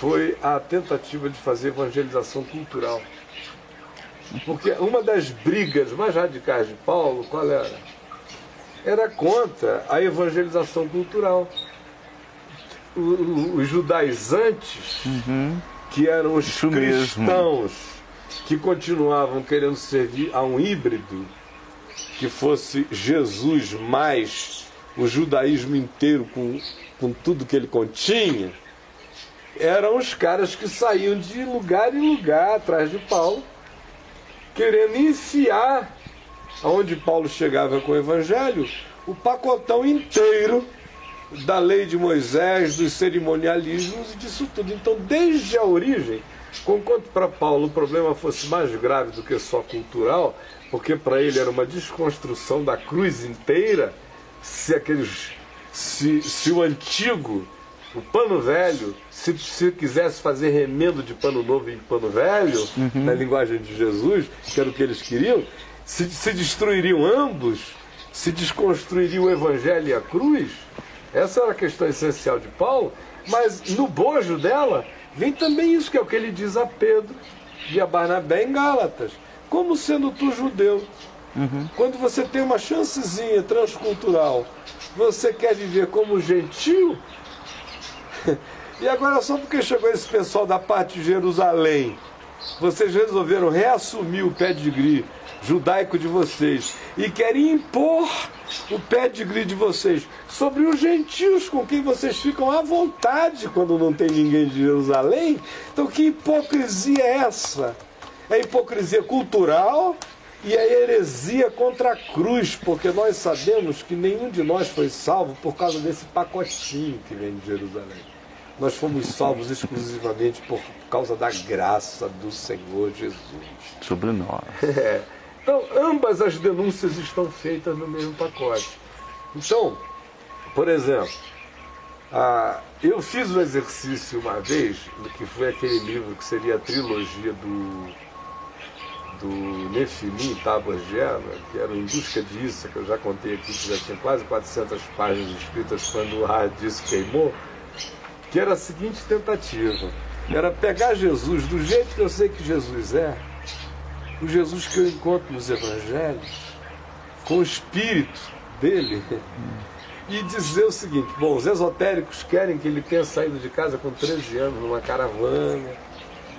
A: foi a tentativa de fazer evangelização cultural. Porque uma das brigas mais radicais de Paulo, qual era? Era contra a evangelização cultural. Os judaizantes, que eram os
B: Isso mesmo.
A: cristãos que continuavam querendo servir a um híbrido, que fosse Jesus mais o judaísmo inteiro com, com tudo que ele continha, eram os caras que saíam de lugar em lugar atrás de Paulo, querendo enfiar aonde Paulo chegava com o evangelho, o pacotão inteiro da lei de Moisés, dos cerimonialismos e disso tudo. Então, desde a origem, conquanto para Paulo o problema fosse mais grave do que só cultural, porque para ele era uma desconstrução da cruz inteira, se aqueles se, se o antigo, o pano velho, se, se quisesse fazer remendo de pano novo em pano velho, na linguagem de Jesus, que era o que eles queriam, se, se destruiriam ambos, se desconstruiria o evangelho e a cruz. Essa era a questão essencial de Paulo, mas no bojo dela vem também isso, que é o que ele diz a Pedro e a Barnabé em Gálatas. Como sendo tu judeu, quando você tem uma chancezinha transcultural, você quer viver como gentil? <laughs> E agora, só porque chegou esse pessoal da parte de Jerusalém, vocês resolveram reassumir o pedigree judaico de vocês e querem impor o pedigree de vocês sobre os gentios com quem vocês ficam à vontade quando não tem ninguém de Jerusalém. Então, que hipocrisia é essa? É hipocrisia cultural e é heresia contra a cruz, porque nós sabemos que nenhum de nós foi salvo por causa desse pacotinho que vem de Jerusalém. Nós fomos salvos exclusivamente por causa da graça do Senhor Jesus.
B: Sobre nós. <laughs>
A: É. Então, ambas as denúncias estão feitas no mesmo pacote. Então, por exemplo, ah, eu fiz um exercício uma vez, que foi aquele livro que seria a trilogia do, do Nefilim Tábuas de Eva, que era Em Busca de Issa, que eu já contei aqui, que já tinha quase 400 páginas escritas quando o Hardis queimou, que era a seguinte tentativa. Era pegar Jesus do jeito que eu sei que Jesus é, o Jesus que eu encontro nos evangelhos, com o espírito dele, e dizer o seguinte: bom, os esotéricos querem que ele tenha saído de casa com 13 anos numa caravana,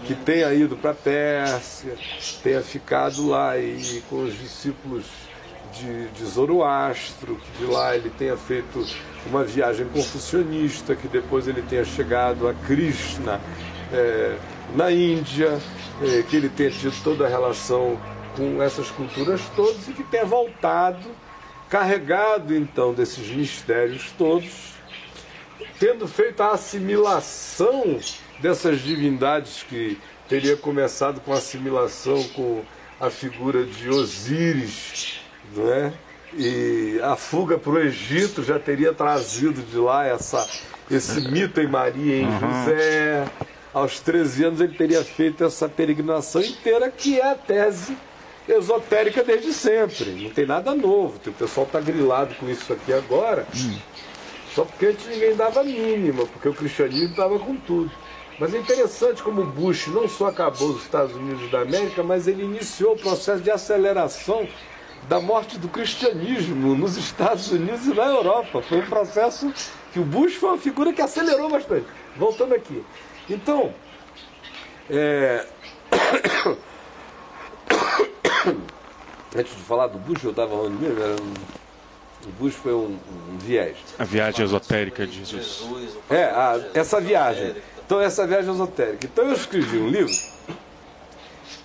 A: que tenha ido para a Pérsia, tenha ficado lá e com os discípulos de, de Zoroastro, que de lá ele tenha feito uma viagem confucionista, que depois ele tenha chegado a Krishna eh, na Índia, eh, que ele tenha tido toda a relação com essas culturas todas e que tenha voltado carregado então desses mistérios todos, tendo feito a assimilação dessas divindades que teria começado com a assimilação com a figura de Osíris, não é? E a fuga para o Egito já teria trazido de lá essa, esse mito em Maria e em José. Aos 13 anos ele teria feito essa peregrinação inteira, que é a tese esotérica desde sempre. Não tem nada novo. O pessoal está grilado com isso aqui agora. Só porque antes ninguém dava mínima, porque o cristianismo estava com tudo. Mas é interessante como Bush não só acabou os Estados Unidos da América, mas ele iniciou o processo de aceleração da morte do cristianismo nos Estados Unidos e na Europa. Foi um processo que o Bush foi uma figura que acelerou bastante. Voltando aqui. Então, é... <coughs> antes de falar do Bush, eu estava falando mesmo, era um... o Bush foi um, um, viés.
E: A viagem esotérica de Jesus.
A: É, a, essa viagem. Então, essa viagem esotérica. Então, eu escrevi um livro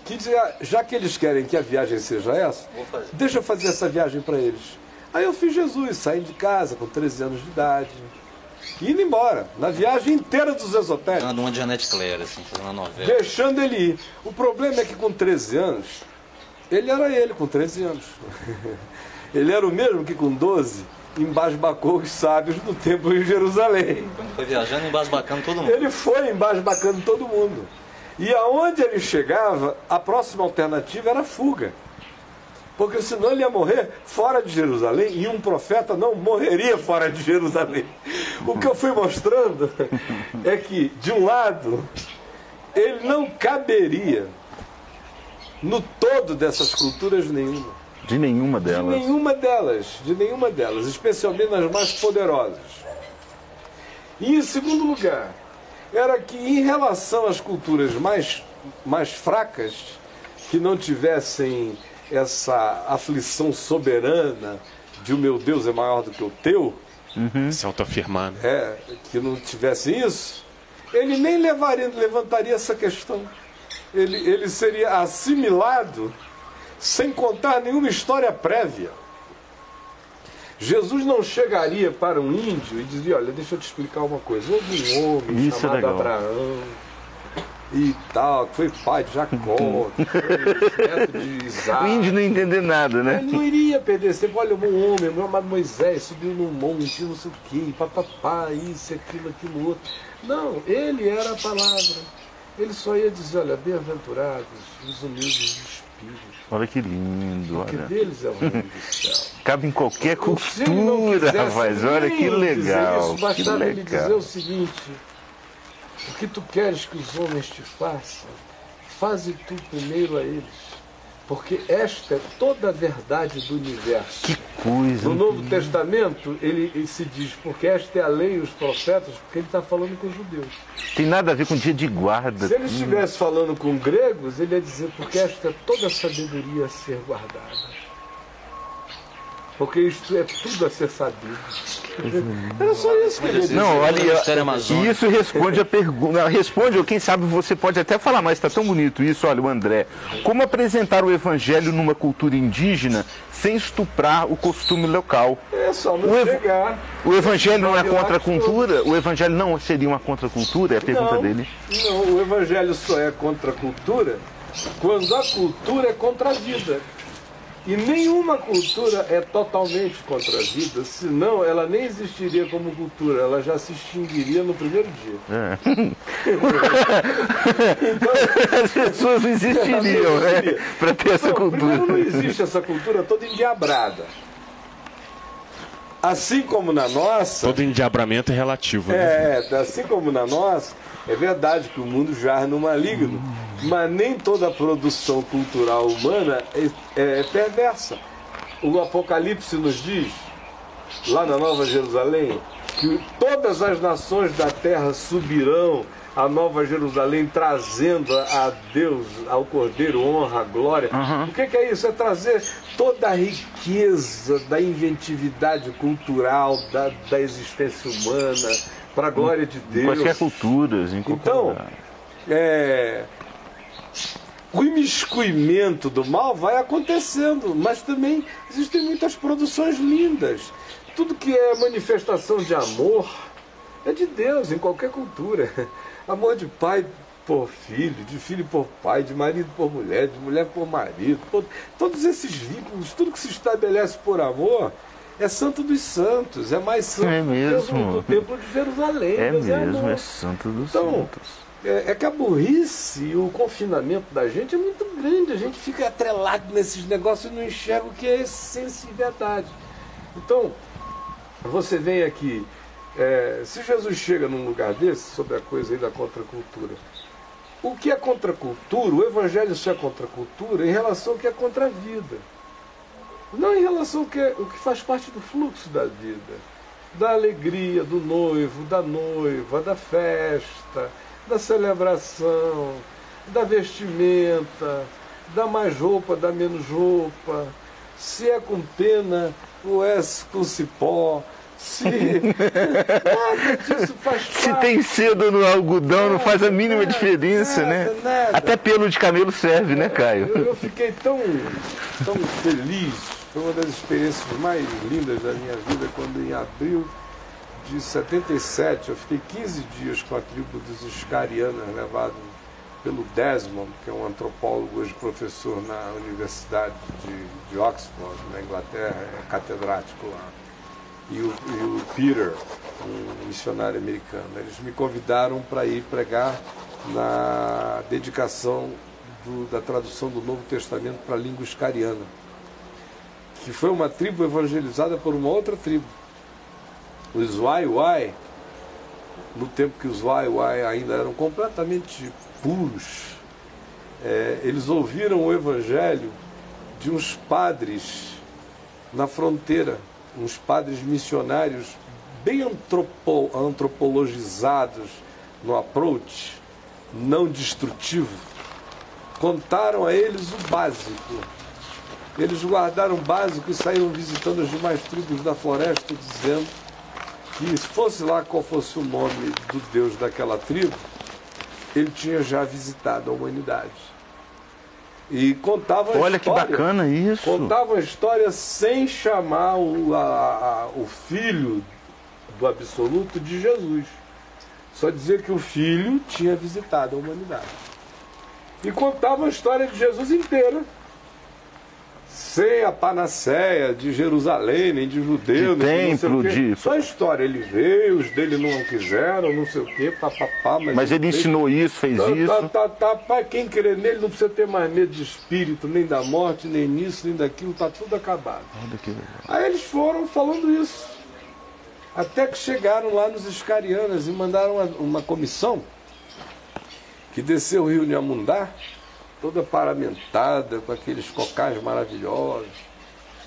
A: que dizia, já que eles querem que a viagem seja essa, deixa eu fazer essa viagem para eles. Aí eu fiz Jesus, saindo de casa com 13 anos de idade, indo embora, na viagem inteira dos esotéricos.
D: Dando uma de Janete Claire, assim, fazendo uma novela.
A: Deixando ele ir. O problema é que com 13 anos, ele era ele com 13 anos. <laughs> ele era o mesmo que com 12 embasbacou os sábios do templo em Jerusalém.
D: Quando foi viajando, embasbacando todo mundo.
A: Ele foi embasbacando todo mundo. E aonde ele chegava, a próxima alternativa era fuga. Porque senão ele ia morrer fora de Jerusalém e um profeta não morreria fora de Jerusalém. O que eu fui mostrando é que, de um lado, ele não caberia no todo dessas culturas nenhuma.
B: De nenhuma
A: De
B: delas.
A: nenhuma delas, de nenhuma delas, especialmente nas mais poderosas. E em segundo lugar, era que em relação às culturas mais, mais fracas, que não tivessem essa aflição soberana de o meu Deus é maior do que o teu,
E: Se autoafirmar. né?
A: é, que não tivesse isso, ele nem levaria, levantaria essa questão. Ele, ele seria assimilado sem contar nenhuma história prévia. Jesus não chegaria para um índio e dizia, olha, deixa eu te explicar uma coisa. Houve um homem
B: Isso é
A: chamado
B: legal.
A: Abraão e tal, que foi pai de Jacó, que foi neto de <laughs> Isaac.
B: O índio não entender nada, né?
A: Ele não iria perder tempo. Olha, um homem chamado Moisés subiu num monte, não sei o quê, papapá, isso, aquilo, aquilo outro. Não, ele era a palavra. Ele só ia dizer, olha, bem-aventurados os humildes de espírito,
B: Olha que lindo, olha.
A: deles é <laughs> o reino do céu.
B: Cabe em qualquer cultura, rapaz. Olha que legal.
A: Isso,
B: Que
A: bastava ele dizer
B: legal.
A: o seguinte: o que tu queres que os homens te façam, faze tu primeiro a eles. Porque esta é toda a verdade do universo.
B: Que coisa.
A: No Novo Testamento, ele, ele se diz, porque esta é a lei e os profetas, porque ele está falando com os judeus.
B: Tem nada a ver com dia de guarda.
A: Se ele estivesse falando com gregos, ele ia dizer, porque esta é toda a sabedoria a ser guardada. Porque isto é tudo a ser sabido. Era só isso que ele.
B: Não, olha, e isso responde a pergunta. Responde, ou quem sabe você pode até falar, mas está tão bonito isso, olha, o André. Como apresentar o evangelho numa cultura indígena sem estuprar o costume local?
A: É só não
B: O ev-
A: chegar.
B: O evangelho não é contra a cultura? O evangelho não seria uma contracultura? É a pergunta
A: não,
B: dele.
A: Não, o evangelho só é contra a cultura quando a cultura é contra a vida. E nenhuma cultura é totalmente contra a vida, senão ela nem existiria como cultura, ela já se extinguiria no primeiro dia. <laughs>
B: As pessoas não existiriam, né? Para ter essa
A: Não, primeiro não
B: cultura.
A: existe essa cultura toda endiabrada. Assim como na nossa,
E: Todo endiabramento é relativo, né?
A: É, assim como na nossa, é verdade que o mundo jaz no maligno, mas nem toda a produção cultural humana é, é perversa. O Apocalipse nos diz, lá na Nova Jerusalém, que todas as nações da terra subirão a Nova Jerusalém trazendo a Deus, ao Cordeiro, honra, glória. O que, que é isso? É trazer toda a riqueza da inventividade cultural, da, da existência humana, para a glória de Deus.
B: Quaisquer culturas, em qualquer
A: Então,
B: lugar.
A: é, o imiscuimento do mal vai acontecendo, mas também existem muitas produções lindas. Tudo que é manifestação de amor é de Deus em qualquer cultura. <laughs> Amor de pai por filho, de filho por pai, de marido por mulher, de mulher por marido. Por, todos esses vínculos, tudo que se estabelece por amor, é santo dos santos, é mais santo
F: é mesmo.
A: do, templo de Jerusalém.
F: É
A: Deus
F: mesmo,
A: é,
F: é santo dos
A: Então,
F: santos.
A: É, é que a burrice e o confinamento da gente é muito grande. A gente fica atrelado nesses negócios e não enxerga o que é essência e verdade. Então, você vem aqui. é, se Jesus chega num lugar desse, sobre a coisa aí da contracultura, o que é contracultura? O evangelho só é contracultura em relação ao que é contra a vida. Não em relação ao que, é, o que faz parte do fluxo da vida. Da alegria do noivo, da noiva, da festa, da celebração, da vestimenta, da mais roupa, da menos roupa, se é com pena ou é com cipó, se <laughs> nada disso faz
F: Se
A: parte.
F: tem cedo no algodão, não faz a mínima
A: Nada,
F: diferença,
A: nada,
F: né?
A: nada.
F: Até pelo de camelo serve, né,
A: Eu,
F: Caio?
A: eu fiquei tão, tão feliz, foi uma das experiências mais lindas da minha vida quando em abril de 77 eu fiquei 15 dias com a tribo dos Iscarianas, levado pelo Desmond, que é um antropólogo hoje professor na Universidade de, de Oxford, na Inglaterra, é catedrático lá. E o, e o Peter, um missionário americano. Eles me convidaram para ir pregar na dedicação do- da tradução do Novo Testamento para a língua iscariana, que foi uma tribo evangelizada por uma outra tribo. Os Wai-Wai, no tempo que os Wai-Wai ainda eram completamente puros, é, eles ouviram o evangelho de uns padres na fronteira, uns padres missionários bem antropo- antropologizados no approach, não destrutivo, contaram a eles o básico. Eles guardaram o básico e saíram visitando as demais tribos da floresta, dizendo que se fosse lá qual fosse o nome do Deus daquela tribo, ele tinha já visitado a humanidade. E contava a
F: Olha que
A: história.
F: bacana isso.
A: Contava a história sem chamar o, a- a- o filho do absoluto de Jesus. Só dizia que o filho tinha visitado a humanidade. E contava a história de Jesus inteira. Sem a panaceia de Jerusalém, nem de judeu,
F: De
A: nem não
F: templo,
A: quê.
F: de-
A: Só a história. Ele veio, os dele não quiseram, não sei o quê, papapá.
F: Mas ele
A: fez-
F: ensinou isso, fez
A: Tá,
F: isso.
A: tá, tá, tá. Quem crer nele não precisa ter mais medo de espírito, nem da morte, nem nisso, nem daquilo, tá tudo acabado. Aí eles foram falando isso. Até que chegaram lá nos Iscarianas e mandaram uma, uma comissão que desceu o rio Niamundá, toda paramentada, com aqueles cocais maravilhosos.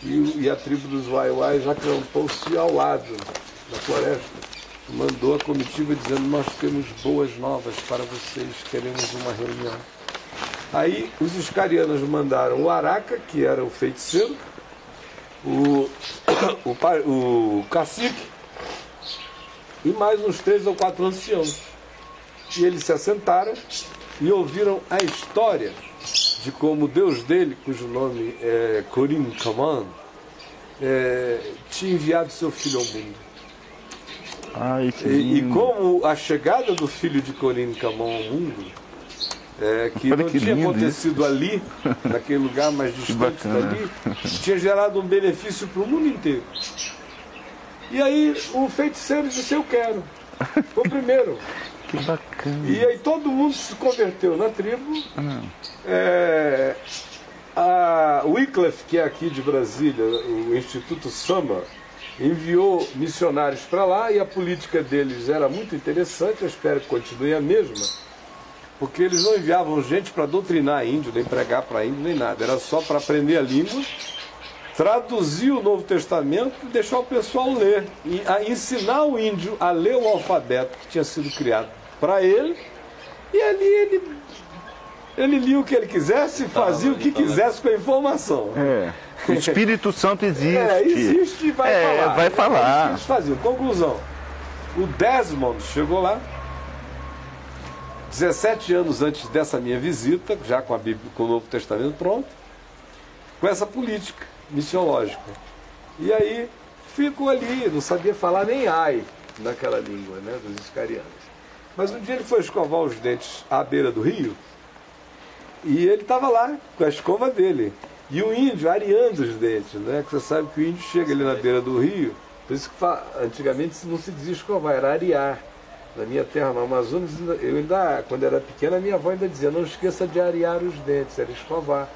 A: E, e a tribo dos Waiwai já acampou-se ao lado da floresta. Mandou a comitiva dizendo: Nós temos boas novas para vocês, queremos uma reunião. Aí os iscarianos mandaram o Araca, que era o feiticeiro, o, <coughs> o, o cacique e mais uns três ou quatro anciãos. E eles se assentaram e ouviram a história de como o Deus dele, cujo nome é Corim Kaman, é, tinha enviado seu filho ao mundo.
F: Ai,
A: E, e como a chegada do filho de Corim Kaman ao mundo, é, que
F: Olha
A: não
F: que
A: tinha acontecido ali, <laughs> naquele lugar mais distante dali, tinha gerado um benefício para o mundo inteiro. E aí o feiticeiro disse, eu quero. Foi o primeiro.
F: Que bacana.
A: E aí todo mundo se converteu na tribo.
F: Ah.
A: É, a Wycliffe, que é aqui de Brasília, o Instituto Summer, enviou missionários para lá e a política deles era muito interessante, eu espero que continue a mesma, porque eles não enviavam gente para doutrinar índio, nem pregar para índio, nem nada, era só para aprender a língua, traduzir o Novo Testamento e deixar o pessoal ler, e a ensinar o índio a ler o alfabeto que tinha sido criado para ele, e ali ele, ele lia o que ele quisesse e fazia o que quisesse com a informação.
F: É. O Espírito Santo existe.
A: É, existe e vai
F: É,
A: falar.
F: vai falar.
A: É que eles faziam. Conclusão. O Desmond chegou lá 17 anos antes dessa minha visita, já com, a Bíblia, com o Novo Testamento pronto, com essa política missiológica. E aí fico ali, não sabia falar nem ai naquela língua né, dos iscarianos. Mas um dia ele foi escovar os dentes à beira do rio e ele estava lá com a escova dele. E o índio areando os dentes, né? Que você sabe que o índio chega ali na beira do rio, por isso que antigamente não se dizia escovar, era arear. Na minha terra, no Amazonas, eu ainda, quando era pequena, a minha avó ainda dizia, não esqueça de arear os dentes, era escovar.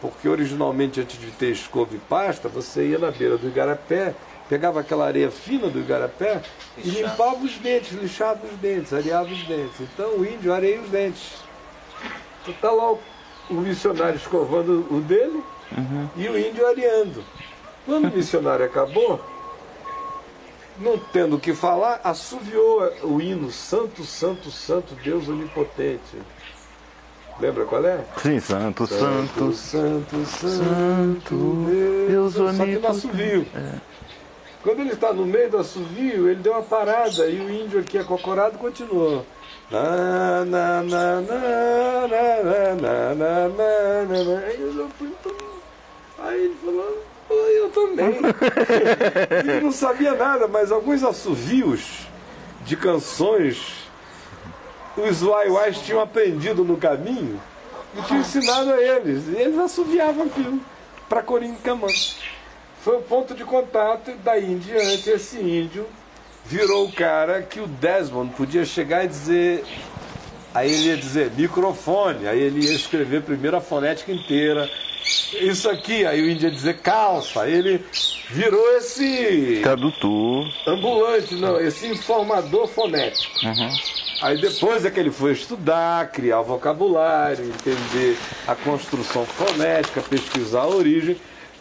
A: Porque originalmente, antes de ter escova e pasta, você ia na beira do igarapé, pegava aquela areia fina do igarapé e limpava os dentes, lixava os dentes, areava os dentes. Então o índio areia os dentes. Então tá lá o, o missionário escovando o dele e o índio areando. Quando o missionário acabou, não tendo o que falar, assoviou o hino Santo, Santo, Santo, Deus Onipotente. Lembra qual é?
F: Sim, santo,
A: Santo,
F: santo.
A: Santo, Santo, Deus.
F: Deus
A: Só que
F: onipotente.
A: assovio. Quando ele está no meio do assovio, ele deu uma parada e o índio aqui acocorado continuou. Na, na, na, na, na, na, na, na, Aí ele falou, Oi, então- eu também. ele <laughs> não sabia nada, mas alguns assovios de canções os uaiuais tinham aprendido no caminho e tinham ensinado a eles. E eles assoviavam aquilo para Corinthians. Foi o ponto de contato e daí em diante esse índio virou o cara que o Desmond podia chegar e dizer. Aí ele ia dizer microfone, aí ele ia escrever primeiro a fonética inteira. Isso aqui, aí o índio ia dizer calça, aí ele virou esse
F: Tradutor.
A: ambulante, não, esse informador fonético. Aí depois é que ele foi estudar, criar o vocabulário, entender a construção fonética, pesquisar a origem,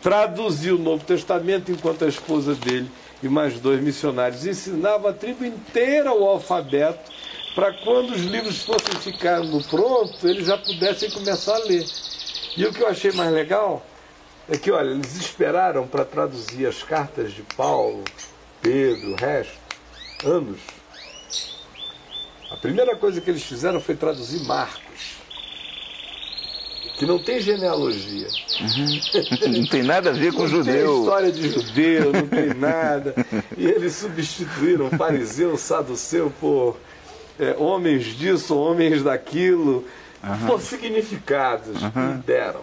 A: traduzir o Novo Testamento enquanto a esposa dele e mais dois missionários ensinavam a tribo inteira o alfabeto para quando os livros fossem ficando prontos, eles já pudessem começar a ler. E o que eu achei mais legal é que, olha, eles esperaram para traduzir as cartas de Paulo, Pedro, o resto, anos. A primeira coisa que eles fizeram foi traduzir Marcos, que não tem genealogia. <laughs>
F: Não tem nada a ver com
A: Não tem
F: judeu.
A: história de judeu, não tem nada. E eles substituíram fariseu, saduceu por é, homens disso, homens daquilo, por significados que deram.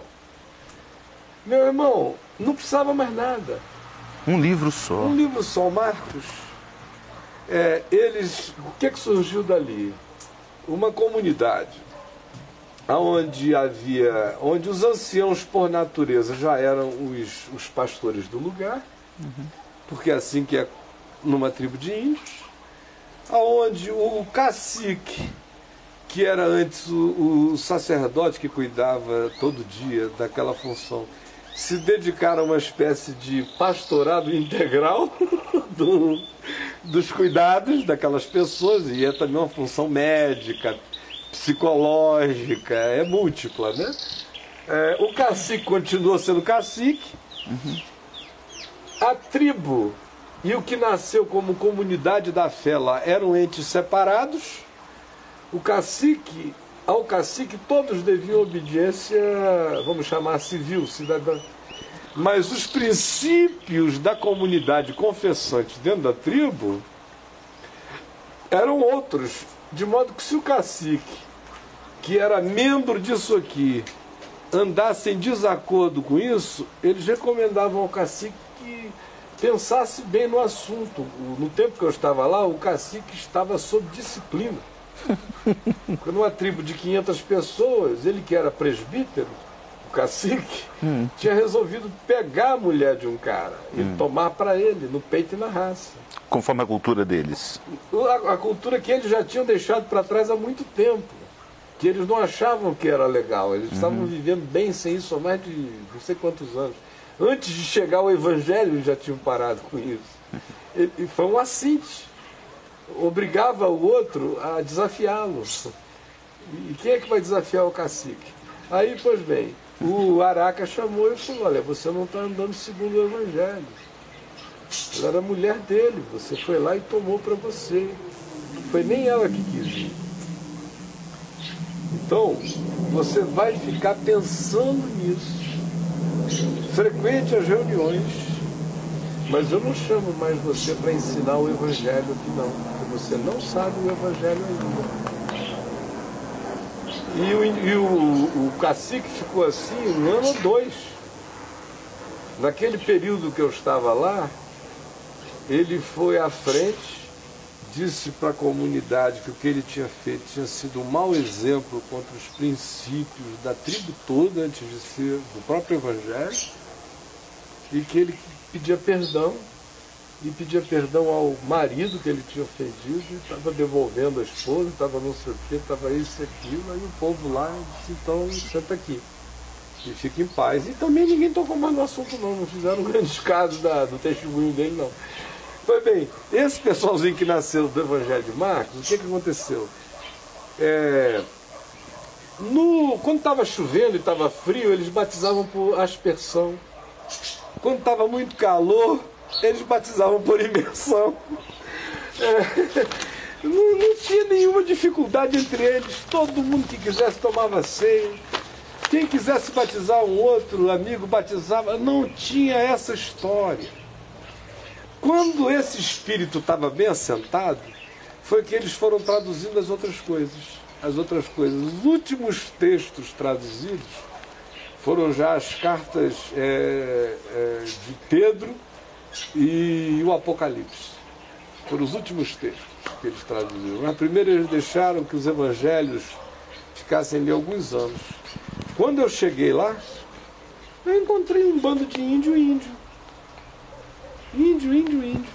A: Meu irmão, não precisava mais nada.
F: Um livro só.
A: Um livro só, Marcos. É, eles, o que, que surgiu dali? Uma comunidade onde havia, onde os anciãos por natureza já eram os, os pastores do lugar, porque é assim que é numa tribo de índios, aonde o cacique, que era antes o, o sacerdote que cuidava todo dia daquela função, se dedicaram a uma espécie de pastorado integral <laughs> do- dos cuidados daquelas pessoas, e é também uma função médica, psicológica, é múltipla, né? É, o cacique continua sendo cacique, a tribo e o que nasceu como comunidade da fé lá eram entes separados. O cacique, ao cacique todos deviam obediência, vamos chamar civil, cidadã. Mas os princípios da comunidade confessante dentro da tribo eram outros. De modo que se o cacique, que era membro disso aqui, andasse em desacordo com isso, eles recomendavam ao cacique que pensasse bem no assunto. No tempo que eu estava lá, o cacique estava sob disciplina. <laughs> Porque numa tribo de 500 pessoas, ele que era presbítero, o cacique, tinha resolvido pegar a mulher de um cara e tomar para ele, no peito e na raça.
F: Conforme a cultura deles.
A: A, a cultura que eles já tinham deixado para trás há muito tempo. Que eles não achavam que era legal. Eles estavam vivendo bem sem isso há mais de não sei quantos anos. Antes de chegar ao Evangelho, eles já tinham parado com isso. E, e foi um assinte. Obrigava o outro a desafiá-lo. E quem é que vai desafiar o cacique? Aí, pois bem, o Araca chamou e falou: Olha, você não está andando segundo o Evangelho. Ela era mulher dele, você foi lá e tomou para você. Foi nem ela que quis. Então, você vai ficar pensando nisso. Frequente as reuniões, mas eu não chamo mais você para ensinar o Evangelho aqui não, porque você não sabe o Evangelho ainda. E, o, e o, o cacique ficou assim um ano ou dois. Naquele período que eu estava lá, ele foi à frente, disse para a comunidade que o que ele tinha feito tinha sido um mau exemplo contra os princípios da tribo toda, antes de ser do próprio Evangelho, e que ele pedia perdão, e pedia perdão ao marido que ele tinha ofendido, e estava devolvendo a esposa, estava não sei o quê, estava isso e aquilo, aí o povo lá disse, então senta aqui e fica em paz. E também ninguém tocou mais no assunto não, não fizeram <laughs> grandes casos da, do testemunho dele não. Pois bem, esse pessoalzinho que nasceu do Evangelho de Marcos, o que, que aconteceu? É, no, quando estava chovendo e estava frio, eles batizavam por aspersão. Quando estava muito calor, eles batizavam por imersão. É, <laughs> não, não tinha nenhuma dificuldade entre eles. Todo mundo que quisesse tomava ceia. Quem quisesse batizar um outro amigo batizava. Não tinha essa história. Quando esse espírito estava bem assentado, foi que eles foram traduzindo as outras coisas. As outras coisas. Os últimos textos traduzidos foram já as cartas é, é, de Pedro e o Apocalipse. Foram os últimos textos que eles traduziram. Na primeira eles deixaram que os evangelhos ficassem ali alguns anos. Quando eu cheguei lá, eu encontrei um bando de índio índio. Índio, índio, índio.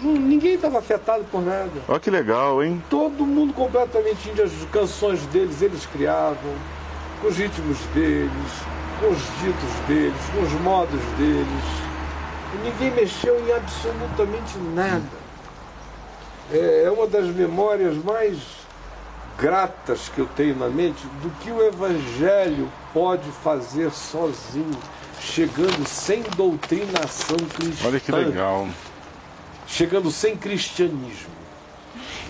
A: Não, ninguém estava afetado por nada.
F: Olha que legal, hein?
A: Todo mundo completamente índio. As canções deles, eles criavam, com os ritmos deles, com os ditos deles, com os modos deles. E ninguém mexeu em absolutamente nada. É é uma das memórias mais gratas que eu tenho na mente do que o Evangelho pode fazer sozinho, chegando sem doutrinação cristã.
F: Olha que legal.
A: Chegando sem cristianismo.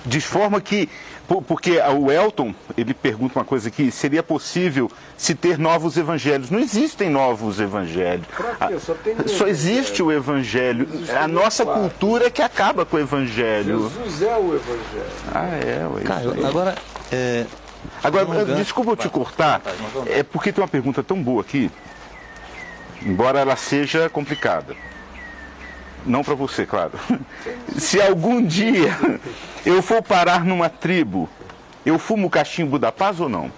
F: De forma que, por- porque o Elton, ele pergunta uma coisa aqui, seria possível se ter novos evangelhos? Não existem novos evangelhos.
A: Pra quê? Só tem
F: Só existe o evangelho.
A: Existe
F: A nossa cultura é que acaba com o evangelho.
A: Jesus é o Evangelho.
F: Ah, é, ué.
D: Caio, agora, é,
F: Agora, desculpa eu te cortar, é porque tem uma pergunta tão boa aqui, embora ela seja complicada. Não para você, claro. <laughs> Se algum dia eu for parar numa tribo, eu fumo cachimbo da paz ou não?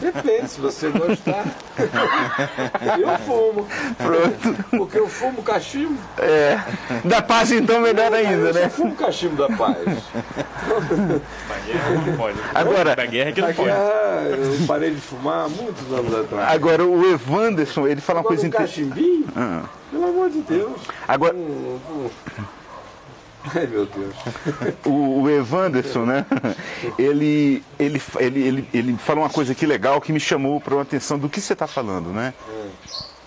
A: Depende, se você gostar. <laughs> eu fumo.
F: Pronto.
A: Porque eu fumo cachimbo.
F: É. Da paz então melhor ainda,
A: eu
F: né?
A: fumo cachimbo da paz.
E: Da guerra não pode.
F: Agora,
E: Da guerra que não pode.
A: eu parei de fumar há muitos anos atrás.
F: agora o Evanderson, ele fala uma coisa
A: um
F: interessante.
A: cachimbinho?
F: Ah.
A: Pelo amor de Deus.
F: Agora,
A: Hum, hum. Ai, meu Deus.
F: o, o Evanderson, né? Ele, ele, ele, ele, ele fala uma coisa aqui legal que me chamou para a atenção do que você está falando, né?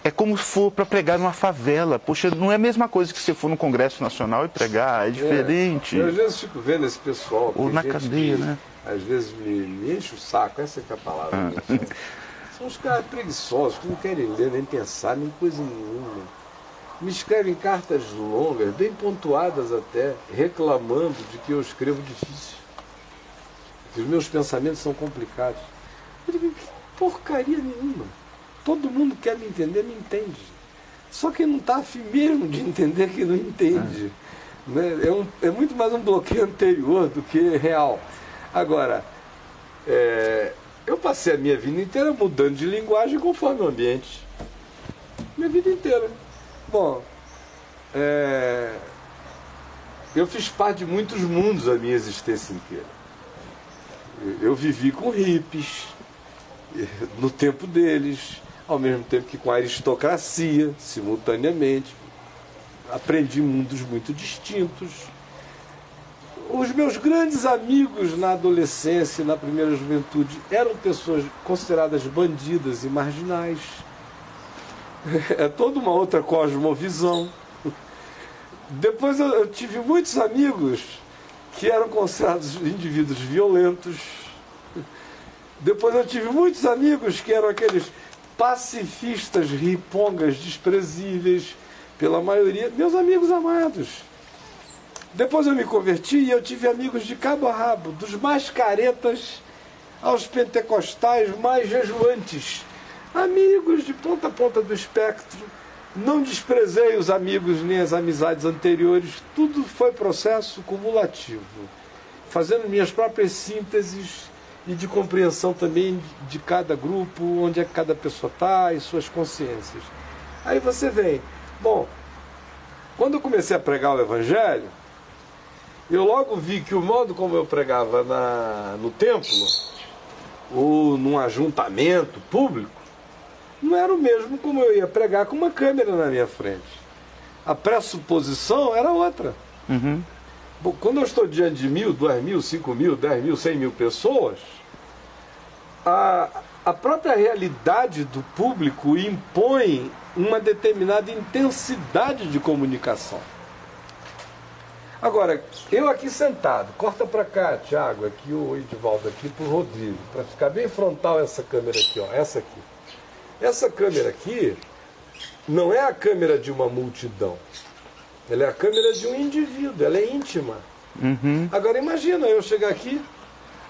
F: É como se for para pregar numa favela. Poxa, não é a mesma coisa que você for no Congresso Nacional e pregar, é diferente.
A: Eu às vezes fico vendo esse pessoal.
F: Ou na cadeia,
A: que,
F: né?
A: Às vezes me, me enche o saco, essa que é a palavra.
F: Ah.
A: São, são os caras preguiçosos, que não querem ler, nem pensar, nem coisa nenhuma. Me escrevem cartas longas, bem pontuadas até, reclamando de que eu escrevo difícil. Que os meus pensamentos são complicados. Eu digo, que porcaria nenhuma. Todo mundo quer me entender, me entende. Só quem não está afim mesmo de entender que não entende. Né? É, um- é muito mais um bloqueio anterior do que real. Agora, é, eu passei a minha vida inteira mudando de linguagem conforme o ambiente. Minha vida inteira. Bom, é, eu fiz parte de muitos mundos a minha existência inteira. Eu- vivi com hippies, no tempo deles, ao mesmo tempo que com a aristocracia, simultaneamente. Aprendi mundos muito distintos. Os meus grandes amigos na adolescência e na primeira juventude eram pessoas consideradas bandidas e marginais. É toda uma outra cosmovisão. Depois eu, eu tive muitos amigos que eram considerados indivíduos violentos. Depois eu tive muitos amigos que eram aqueles pacifistas ripongas desprezíveis pela maioria, meus amigos amados. Depois eu me converti e eu tive amigos de cabo a rabo, dos mais caretas aos pentecostais mais jejuantes. Amigos de ponta a ponta do espectro. Não desprezei os amigos nem as amizades anteriores, tudo foi processo cumulativo, fazendo minhas próprias sínteses e de compreensão também de cada grupo, onde é que cada pessoa está e suas consciências. Aí você vem, bom, quando eu comecei a pregar o Evangelho, eu logo vi que o modo como eu pregava na, no templo, ou num ajuntamento público, não era o mesmo como eu ia pregar com uma câmera na minha frente. A pressuposição era outra.
F: Uhum.
A: Bom, quando eu estou diante de mil, duas mil, cinco mil, dez mil, cem mil pessoas, a, a própria realidade do público impõe uma determinada intensidade de comunicação. Agora, eu aqui sentado, corta para cá, Tiago, aqui o Edivaldo aqui pro Rodrigo, para ficar bem frontal essa câmera aqui, ó, essa aqui. Essa câmera aqui não é a câmera de uma multidão. Ela é a câmera de um indivíduo, ela é íntima.
F: Uhum.
A: Agora imagina eu chegar aqui,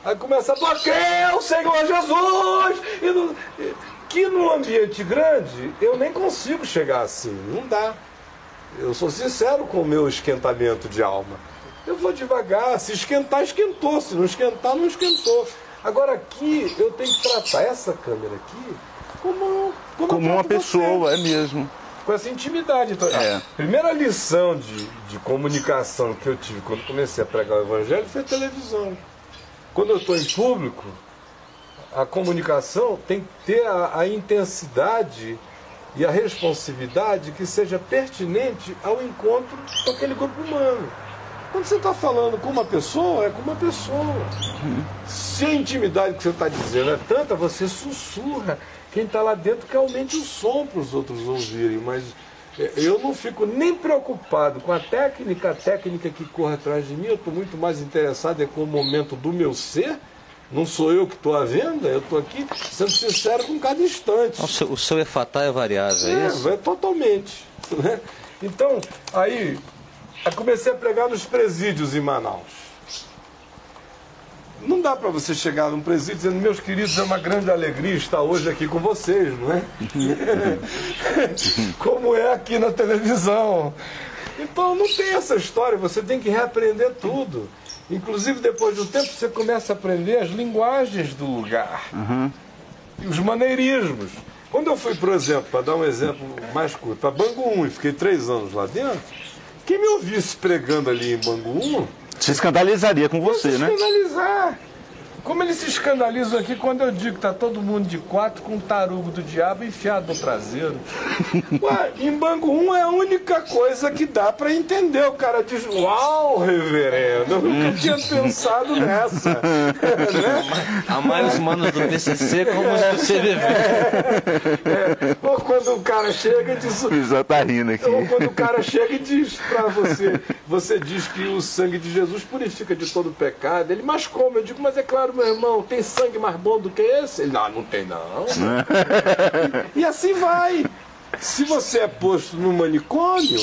A: aí começa a porque é o Senhor Jesus! E no, que num ambiente grande eu nem consigo chegar assim, não dá. Eu sou sincero com o meu esquentamento de alma. Eu vou devagar, se esquentar, esquentou, se não esquentar, não esquentou. Agora aqui eu tenho que tratar essa câmera aqui como, como,
F: Como uma pessoa, é mesmo.
A: com essa intimidade. Então,
F: É.
A: A primeira lição de, de comunicação que eu tive quando comecei a pregar o evangelho foi a televisão. Quando eu estou em público, a comunicação tem que ter a, a intensidade e a responsividade que seja pertinente ao encontro com aquele grupo humano. Quando você está falando com uma pessoa, é com uma pessoa. Se a intimidade que você está dizendo é tanta, você sussurra. Quem está lá dentro que aumente o som para os outros ouvirem. Mas é, eu não fico nem preocupado com a técnica, a técnica que corre atrás de mim. Eu estou muito mais interessado é com o momento do meu ser. Não sou eu que estou à venda, eu estou aqui sendo sincero com cada instante.
D: O seu, o seu efatá é variável, é,
A: É,
D: isso?
A: vai totalmente. <laughs> né? Então, aí, comecei a pregar nos presídios em Manaus. Não dá para você chegar num presídio dizendo, meus queridos, é uma grande alegria estar hoje aqui com vocês, não é? <laughs> Como é aqui na televisão. Então não tem essa história, você tem que reaprender tudo. Inclusive, depois de um tempo, você começa a aprender as linguagens do lugar e os maneirismos. Quando eu fui, por exemplo, para dar um exemplo mais curto, para Bangu 1 e fiquei três anos lá dentro, quem me ouvisse pregando ali em Bangu 1,
F: Se escandalizaria com você,
A: se
F: né?
A: escandalizar. Como eles se escandalizam aqui quando eu digo que tá todo mundo de quatro com um tarugo do diabo enfiado no traseiro. <laughs> Ué, em Bangu 1 é a única coisa que dá para entender. O cara diz, uau, reverendo, eu nunca tinha <laughs> pensado nessa. <laughs> né?
D: Amar os manos do PCC como você viveu.
A: É, ou quando o cara chega e diz,
F: O Isa tá rindo aqui.
A: Ou quando o cara chega e diz pra você, você diz que o sangue de Jesus purifica de todo pecado. Ele, mas como? Eu digo, mas é claro, meu irmão, tem sangue mais bom do que esse? Ele, não, não tem não. e, <laughs> e assim vai. Se você é posto no manicômio,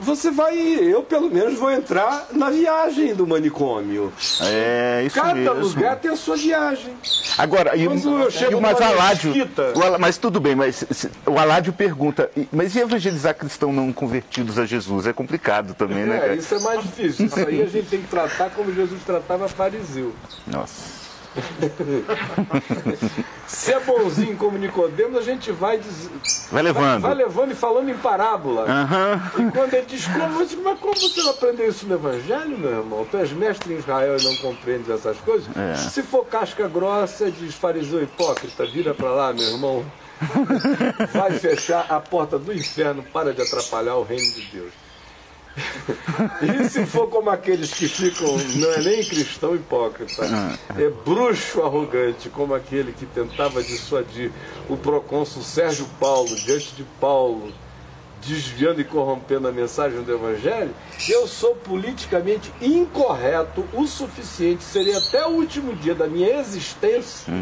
A: você vai, eu pelo menos vou entrar na viagem do manicômio.
F: É, isso
A: Cada
F: mesmo.
A: lugar tem a sua viagem.
F: Agora, e,
A: Quando eu chego
F: e, mas Aládio, o mas tudo bem, mas se- o Aládio pergunta, mas e evangelizar cristãos não convertidos a Jesus? É complicado também, né,
A: É,
F: cara?
A: isso é mais difícil. Isso aí a gente tem que tratar como Jesus tratava fariseu.
F: Nossa. <laughs>
A: Se é bonzinho como Nicodemos, a gente vai, diz-
F: Vai levando.
A: vai, vai levando e falando em parábola.
F: Aham.
A: E quando ele diz, como, você- mas como você não aprendeu isso no Evangelho, meu irmão? Tu és mestre em Israel e não compreendes essas coisas?
F: É.
A: Se for casca grossa, diz fariseu hipócrita, vira pra lá, meu irmão. <laughs> Vai fechar a porta do inferno, para de atrapalhar o reino de Deus. E se for como aqueles que ficam, não é nem cristão hipócrita, é bruxo arrogante, como aquele que tentava dissuadir o procônsul Sérgio Paulo diante de Paulo desviando e corrompendo a mensagem do Evangelho, eu sou politicamente incorreto o suficiente, seria até o último dia da minha existência,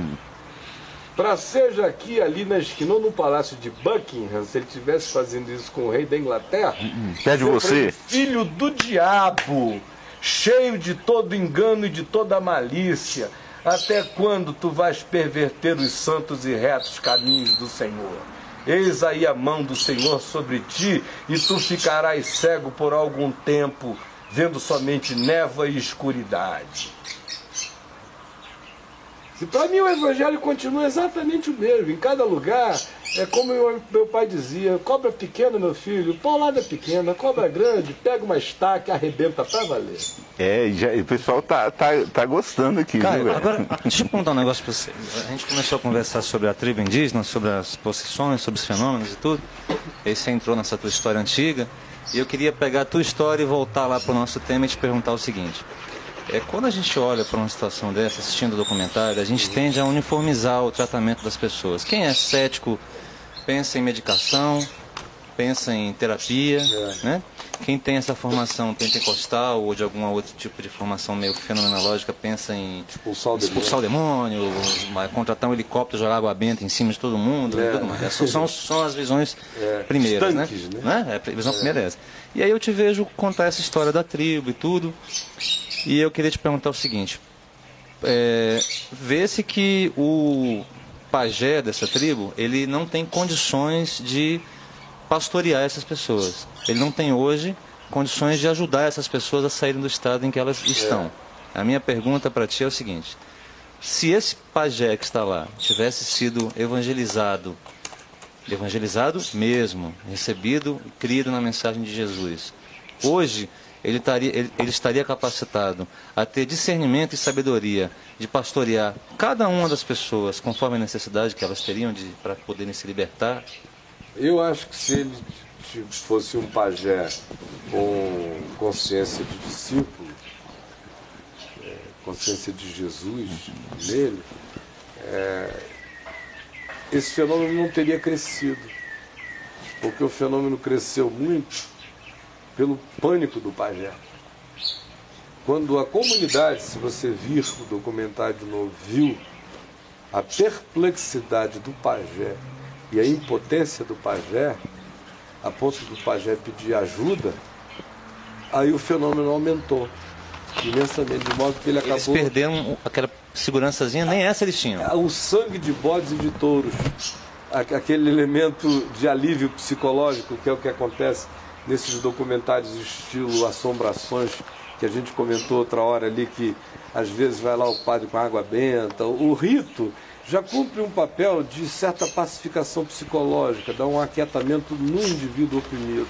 A: para seja aqui, ali na esquina, ou no palácio de Buckingham, se ele estivesse fazendo isso com o rei da Inglaterra,
F: Pede
A: ser
F: você.
A: pra ele, filho do diabo, cheio de todo engano e de toda malícia, até quando tu vais perverter os santos e retos caminhos do Senhor? Eis aí a mão do Senhor sobre ti, e tu ficarás cego por algum tempo, vendo somente névoa e escuridade. Se para mim o evangelho continua exatamente o mesmo, em cada lugar, é como meu, meu pai dizia, cobra pequena, meu filho, paulada pequena, cobra grande, pega uma estaca e arrebenta pra valer.
F: É, já, o pessoal tá, tá, tá gostando aqui, viu,
D: Cara,
F: velho?
D: agora, deixa eu perguntar um negócio pra você. A gente começou a conversar sobre a tribo indígena, sobre as possessões, sobre os fenômenos e tudo. Aí você entrou nessa tua história antiga. E eu queria pegar a tua história e voltar lá pro nosso tema e te perguntar o seguinte. É, quando a gente olha para uma situação dessa, assistindo o documentário, a gente tende a uniformizar o tratamento das pessoas. Quem é cético pensa em medicação, pensa em terapia, né? Quem tem essa formação pentecostal ou de algum outro tipo de formação meio fenomenológica pensa em
A: Expulsar o
D: expulsar o demônio, contratar um helicóptero, jogar água benta em cima de todo mundo, e tudo mais. Essas são, são as visões
A: É,
D: primeiras, né?
A: estanques,
D: né? É, a visão primeira é essa. E aí eu te vejo contar essa história da tribo e tudo, e eu queria te perguntar o seguinte: é, vê-se que o pajé dessa tribo ele não tem condições de pastorear essas pessoas. Ele não tem hoje condições de ajudar essas pessoas a saírem do estado em que elas estão. A minha pergunta para ti é o seguinte: se esse pajé que está lá tivesse sido evangelizado, evangelizado mesmo, recebido e crido na mensagem de Jesus, hoje ele estaria, ele, ele estaria capacitado a ter discernimento e sabedoria de pastorear cada uma das pessoas conforme a necessidade que elas teriam para poderem se libertar.
A: Eu acho que se ele fosse um pajé com consciência de discípulo, é, consciência de Jesus nele, é, esse fenômeno não teria crescido. Porque o fenômeno cresceu muito pelo pânico do pajé. Quando a comunidade, se você vir o documentário de novo, viu a perplexidade do pajé e a impotência do pajé, a ponto do pajé pedir ajuda, aí o fenômeno aumentou imensamente, de modo que ele
D: Eles
A: acabou.
D: perderam aquela segurançazinha, nem essa eles tinham.
A: O sangue de bodes e de touros, aquele elemento de alívio psicológico, que é o que acontece nesses documentários estilo Assombrações, que a gente comentou outra hora ali, que às vezes vai lá o padre com água benta. O rito já cumpre um papel de certa pacificação psicológica, dá um aquietamento no indivíduo oprimido,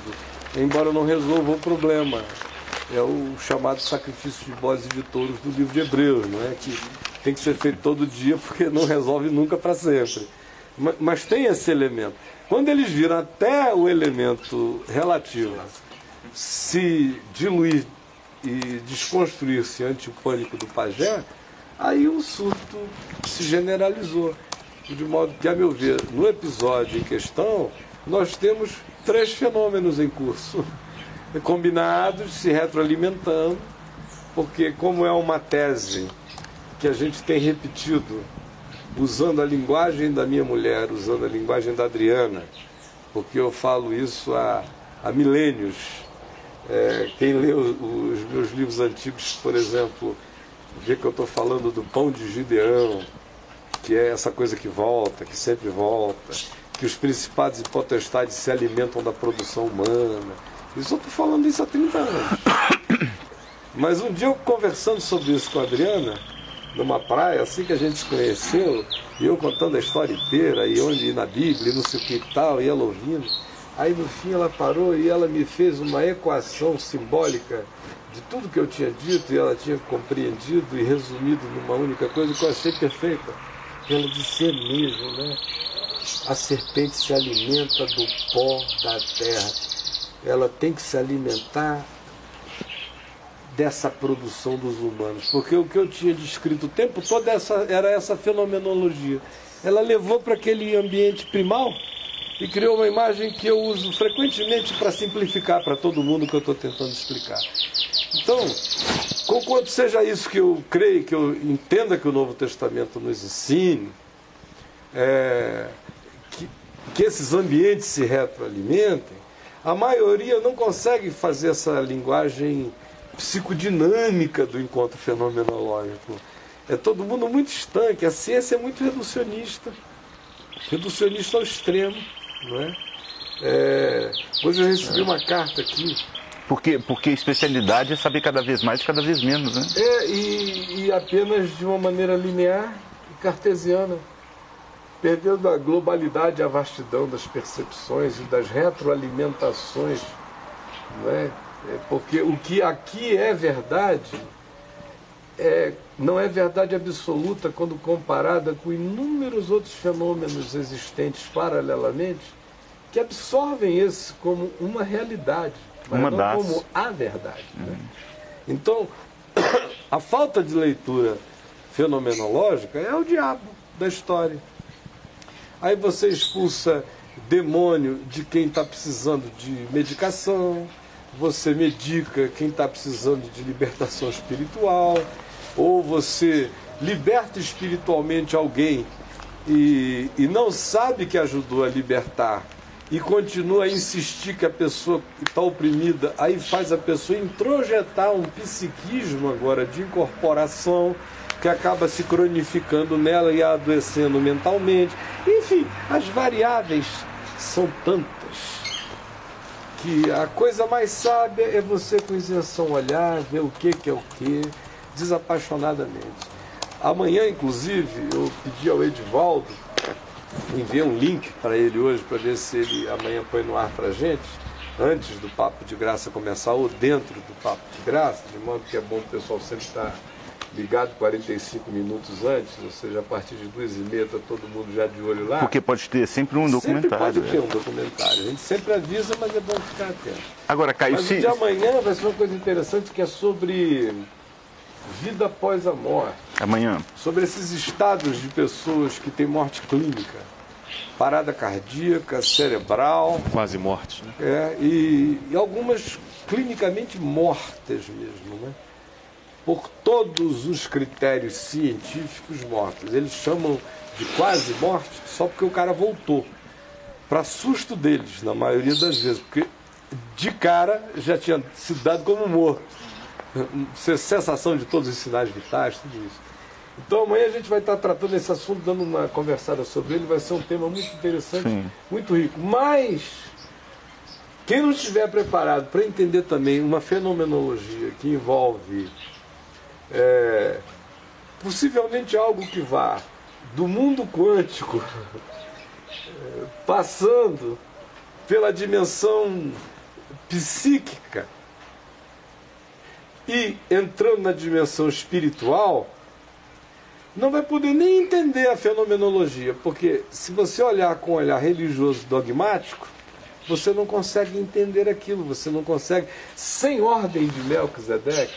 A: embora não resolva o problema. É o chamado sacrifício de bodes e de touros do livro de Hebreus, não é? Que tem que ser feito todo dia porque não resolve nunca para sempre. Ma- Mas tem esse elemento. Quando eles viram até o elemento relativo se diluir e desconstruir-se ante o pânico do pajé, aí o surto se generalizou. De modo que, a meu ver, no episódio em questão, nós temos três fenômenos em curso, <laughs> combinados, se retroalimentando, porque, como é uma tese que a gente tem repetido, usando a linguagem da minha mulher, usando a linguagem da Adriana, porque eu falo isso há, há milênios. É, quem lê os meus livros antigos, por exemplo, vê que eu estou falando do pão de Gideão, que é essa coisa que volta, que sempre volta, que os principados e potestades se alimentam da produção humana. Isso eu estou falando isso há 30 anos. Mas um dia eu conversando sobre isso com a Adriana, numa praia, assim que a gente se conheceu, e eu contando a história inteira, e onde na Bíblia, e não sei o que e tal, e ela ouvindo. Aí no fim ela parou e ela me fez uma equação simbólica de tudo que eu tinha dito, e ela tinha compreendido e resumido numa única coisa que eu achei perfeita. Ela disse, é mesmo, né? A serpente se alimenta do pó da terra. Ela tem que se alimentar dessa produção dos humanos. Porque o que eu tinha descrito o tempo todo essa, era essa fenomenologia. Ela levou para aquele ambiente primal e criou uma imagem que eu uso frequentemente para simplificar para todo mundo que eu estou tentando explicar. Então, conquanto seja isso que eu creio, que eu entenda que o Novo Testamento nos ensine, é, que, que esses ambientes se retroalimentem, a maioria não consegue fazer essa linguagem psicodinâmica do encontro fenomenológico. É todo mundo muito estanque, a ciência é muito reducionista, reducionista ao extremo. Não é? É, hoje eu recebi uma carta aqui.
F: Porque, porque especialidade é saber cada vez mais e cada vez menos, né?
A: É, e, e apenas de uma maneira linear e cartesiana perdendo a globalidade e a vastidão das percepções e das retroalimentações, não é? É? porque o que aqui é verdade é, não é verdade absoluta quando comparada com inúmeros outros fenômenos existentes paralelamente que absorvem esse como uma realidade, mas
F: uma
A: não
F: das.
A: como a verdade. Né? Então, <coughs> a falta de leitura fenomenológica é o diabo da história. Aí você expulsa demônio de quem está precisando de medicação, você medica quem está precisando de libertação espiritual, ou você liberta espiritualmente alguém e, e não sabe que ajudou a libertar e continua a insistir que a pessoa está oprimida, aí faz a pessoa introjetar um psiquismo agora de incorporação que acaba se cronificando nela e adoecendo mentalmente. Enfim, as variáveis são tantas que a coisa mais sábia é você com isenção olhar, ver o que, que é o que, desapaixonadamente. Amanhã, inclusive, eu pedi ao Edivaldo, enviei um link para ele hoje para ver se ele amanhã põe no ar para gente, antes do Papo de Graça começar ou dentro do Papo de Graça, de modo que é bom o pessoal sempre estar ligado 45 minutos antes, ou seja, a partir de duas e meia está todo mundo já de olho lá.
F: Porque pode ter sempre um
A: Sempre
F: documentário.
A: pode ter
F: é.
A: um documentário. A gente sempre avisa, mas é bom ficar atento.
F: Agora, Caio,
A: Mas o de amanhã vai ser uma coisa interessante que é sobre vida após a morte,
F: amanhã,
A: sobre esses estados de pessoas que têm morte clínica, parada cardíaca, cerebral,
E: Quase morte, né?
A: é, e, e algumas clinicamente mortas mesmo, né? Por todos os critérios científicos mortas. Eles chamam de quase morte só porque o cara voltou. Para susto deles, na maioria das vezes, porque de cara já tinha sido dado como morto. Cessação de todos os sinais vitais, tudo isso. Então amanhã a gente vai estar tratando esse assunto, dando uma conversada sobre ele, vai ser um tema muito interessante,
F: Sim.
A: muito rico. Mas quem não estiver preparado para entender também uma fenomenologia que envolve é, possivelmente algo que vá do mundo quântico, <laughs> é, passando pela dimensão psíquica e entrando na dimensão espiritual, não vai poder nem entender a fenomenologia, porque se você olhar com um olhar religioso dogmático, você não consegue entender aquilo, você não consegue, sem ordem de Melquisedeque,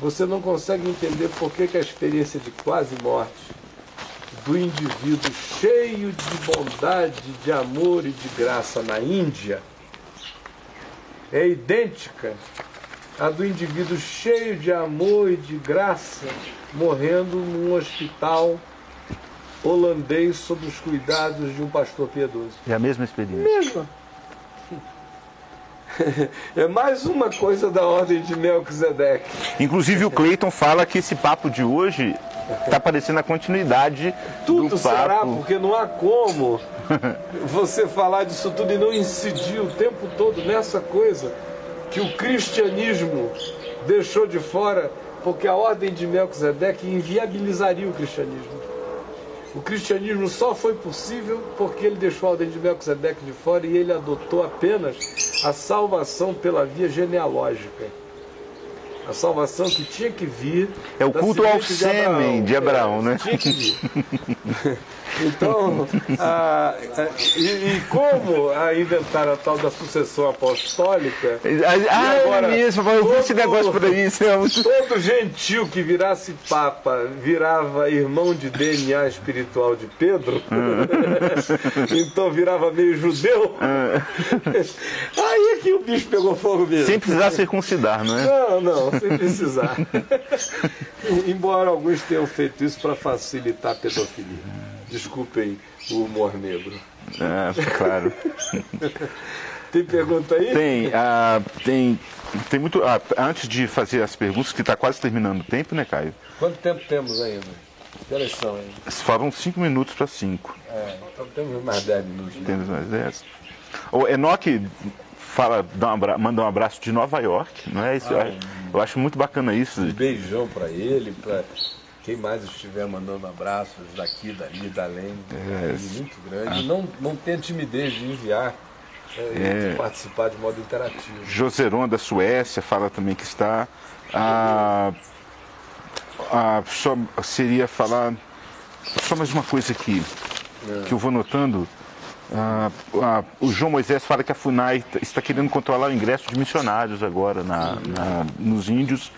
A: você não consegue entender por que, que a experiência de quase morte do indivíduo cheio de bondade, de amor e de graça na Índia é idêntica à do indivíduo cheio de amor e de graça morrendo num hospital holandês sob os cuidados de um pastor piedoso.
F: é a mesma experiência.
A: Mesma. <laughs> É mais uma coisa da ordem de Melquisedeque.
F: Inclusive o Cleiton fala que esse papo de hoje está parecendo a continuidade
A: Tudo
F: do
A: será,
F: papo.
A: porque não há como você falar disso tudo e não incidir o tempo todo nessa coisa que o cristianismo deixou de fora, porque a ordem de Melquisedeque inviabilizaria o cristianismo. O cristianismo só foi possível porque ele deixou a ordem de Melquisedeque de fora e ele adotou apenas a salvação pela via genealógica. A salvação que tinha que vir.
F: É o culto ao sêmen de Abraão,
A: É,
F: né?
A: Tinha que vir. <laughs> Então, a- a- e, e como a inventar a tal da sucessão apostólica,
F: Ah,
A: agora,
F: é mesmo, eu vi esse
A: todo-
F: negócio por aí.
A: Todo gentil que virasse papa virava irmão de DNA espiritual de Pedro, <laughs> então virava meio judeu. Aí é que o bicho pegou fogo mesmo.
F: Sem precisar circuncidar, não é?
A: Não, não, sem precisar. <laughs> Embora alguns tenham feito isso para facilitar a pedofilia. Desculpem o humor negro.
F: É, claro.
A: Tem pergunta aí?
F: Tem, ah, tem, tem muito. ah, antes de fazer as perguntas, que está quase terminando o tempo, né, Caio?
A: Quanto tempo temos ainda? Que horas são aí?
F: Faltam cinco minutos para cinco.
A: É, então temos mais 10 minutos. né?
F: Temos mais dez. O Enoque fala, dá um manda um abraço de Nova York, não é? Isso, eu, acho, eu acho muito bacana isso.
A: Um beijão para ele, para quem mais estiver mandando abraços daqui, dali, da além.
F: É.
A: muito grande. Não, não tenha timidez de enviar, é, de participar de modo interativo.
F: Joseron da Suécia fala também que está. Ah, ah, só seria falar. Só mais uma coisa aqui que eu vou notando. Ah, ah, o João Moisés fala que a FUNAI está querendo controlar o ingresso de missionários agora na, na- nos índios.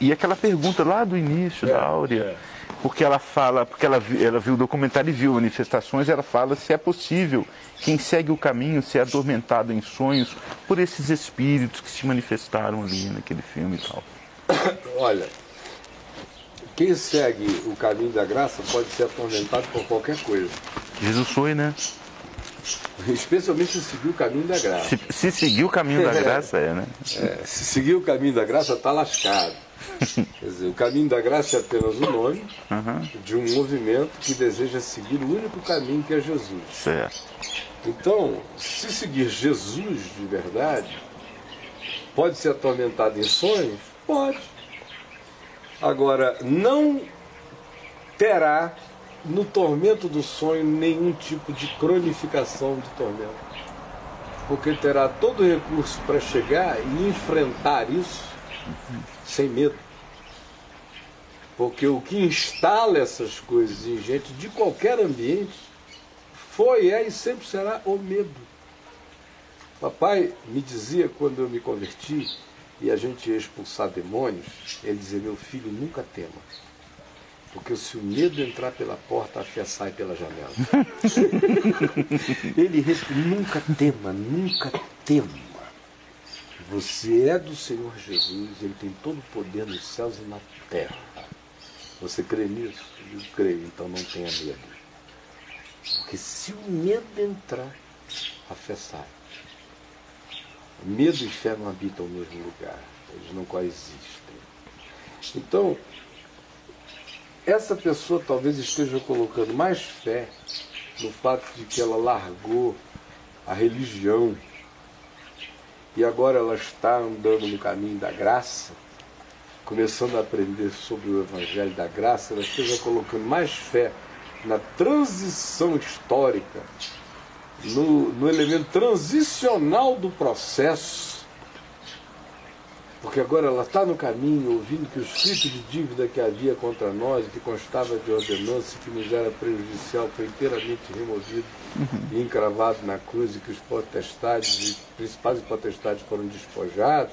F: E aquela pergunta lá do início da Áurea,
A: é.
F: porque ela fala, porque ela, ela viu o documentário e viu manifestações, ela fala se é possível quem segue o caminho ser atormentado em sonhos por esses espíritos que se manifestaram ali naquele filme e tal. <coughs>
A: Olha, quem segue o caminho da graça pode ser atormentado por qualquer coisa.
F: Jesus foi, né?
A: Especialmente se seguir o caminho da graça.
F: Se, se seguir o caminho da <laughs> graça, é, né?
A: É, se seguir o caminho da graça, está lascado. Quer dizer, o caminho da graça é apenas o nome de um movimento que deseja seguir o único caminho que é Jesus.
F: Certo.
A: Então, se seguir Jesus de verdade, pode ser atormentado em sonhos? Pode. Agora, não terá no tormento do sonho nenhum tipo de cronificação de tormento. Porque terá todo o recurso para chegar e enfrentar isso sem medo. Porque o que instala essas coisas em gente de qualquer ambiente foi, é e sempre será o medo. Papai me dizia quando eu me converti e a gente ia expulsar demônios, ele dizia, meu filho, nunca tema. Porque se o medo entrar pela porta, a fé sai pela janela. <laughs> ele nunca tema, nunca tema. Você é do Senhor Jesus, ele tem todo o poder nos céus e na terra. Você crê nisso? Eu creio, então não tenha medo. Porque se o medo entrar, a fé sai. Medo e fé não habitam no mesmo lugar, eles não coexistem. Então, essa pessoa talvez esteja colocando mais fé no fato de que ela largou a religião e agora ela está andando no caminho da graça, começando a aprender sobre o Evangelho da Graça, ela esteja colocando mais fé na transição histórica, no, no elemento transicional do processo, porque agora ela está no caminho, ouvindo que o escrito de dívida que havia contra nós, que constava de ordenança, que nos era prejudicial, foi inteiramente removido e encravado na cruz, e que os potestades, e principais potestades foram despojados,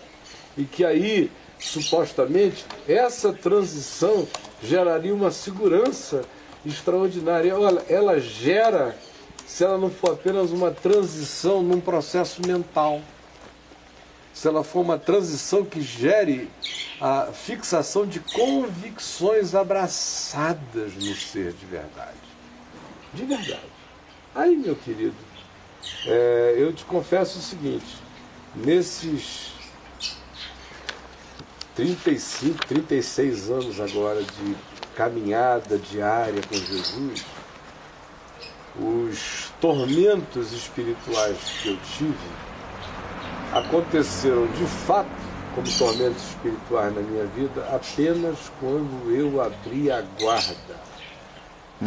A: e que aí, supostamente, essa transição geraria uma segurança extraordinária. Olha, ela gera, se ela não for apenas uma transição num processo mental se ela for uma transição que gere a fixação de convicções abraçadas no ser de verdade. De verdade. Aí, meu querido, é, eu te confesso o seguinte: nesses 35, 36 anos agora de caminhada diária com Jesus, os tormentos espirituais que eu tive aconteceram de fato como tormentos espirituais na minha vida apenas quando eu abri a guarda,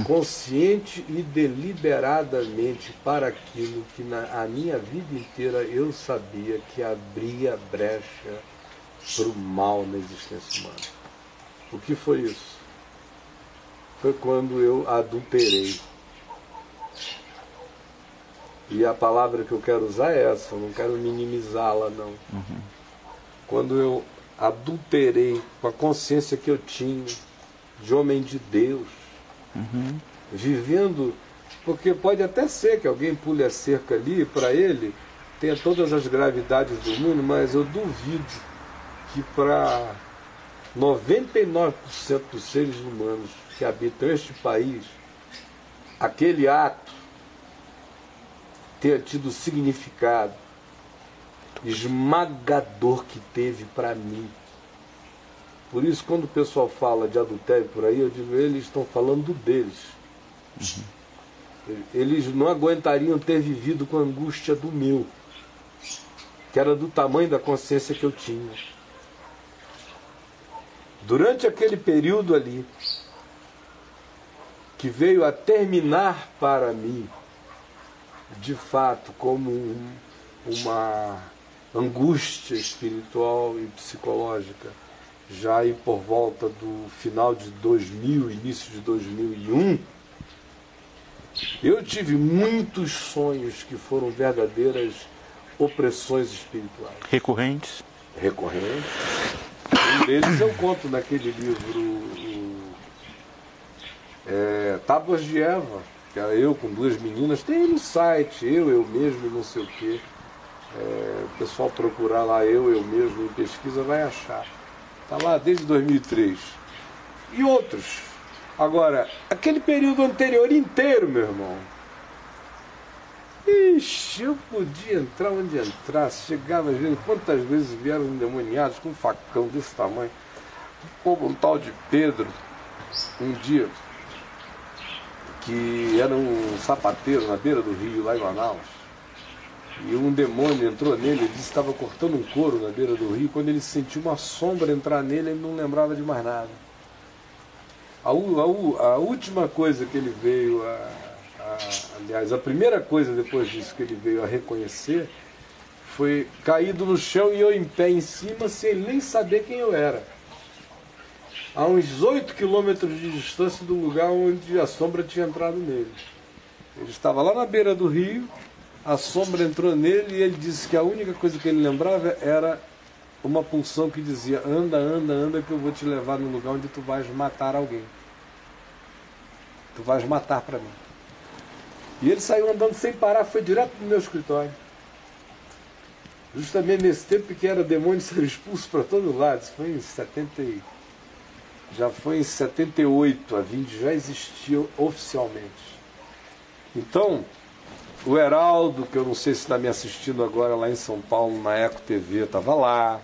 A: consciente e deliberadamente para aquilo que na a minha vida inteira eu sabia que abria brecha para o mal na existência humana. O que foi isso? foi quando eu adulterei. E a palavra que eu quero usar é essa, eu não quero minimizá-la, não. Uhum. Quando eu adulterei com a consciência que eu tinha de homem de Deus, uhum. vivendo, porque pode até ser que alguém pule a cerca ali para ele, tenha todas as gravidades do mundo, mas eu duvido que para 99% dos seres humanos que habitam este país, aquele ato tenha tido significado esmagador que teve para mim. Por isso, quando o pessoal fala de adultério por aí, eu digo, eles estão falando deles. Uhum. Eles não aguentariam ter vivido com a angústia do meu, que era do tamanho da consciência que eu tinha. Durante aquele período ali, que veio a terminar para mim, de fato, como um, uma angústia espiritual e psicológica, já aí por volta do final de 2000, início de 2001, eu tive muitos sonhos que foram verdadeiras opressões espirituais.
F: Recorrentes?
A: Recorrentes. Um deles eu conto naquele livro é, Tábuas de Eva, que era eu com duas meninas, tem no site, eu, eu mesmo, não sei o quê. É, o pessoal procurar lá eu, eu mesmo em pesquisa vai achar. Está lá desde 2003. E outros. Agora, aquele período anterior inteiro, meu irmão. Ixi, eu podia entrar onde entrasse, chegava vendo quantas vezes vieram endemoniados com um facão desse tamanho. Como um tal de Pedro, um dia, que era um sapateiro na beira do rio, lá em Manaus. E um demônio entrou nele, ele estava cortando um couro na beira do rio. Quando ele sentiu uma sombra entrar nele, ele não lembrava de mais nada. A, a, a última coisa que ele veio a, a, Aliás, a primeira coisa depois disso que ele veio a reconhecer foi caído no chão e eu em pé em cima, sem nem saber quem eu era a uns 8 quilômetros de distância do lugar onde a sombra tinha entrado nele. Ele estava lá na beira do rio, a sombra entrou nele e ele disse que a única coisa que ele lembrava era uma pulsão que dizia: anda, anda, anda, que eu vou te levar no lugar onde tu vais matar alguém. Tu vais matar para mim. E ele saiu andando sem parar, foi direto para o meu escritório. Justamente nesse tempo que era demônio ser expulso para todo lado. Isso foi em 70 já foi em 78, a Vind já existia oficialmente. Então, o Heraldo, que eu não sei se está me assistindo agora lá em São Paulo, na Eco TV, estava lá.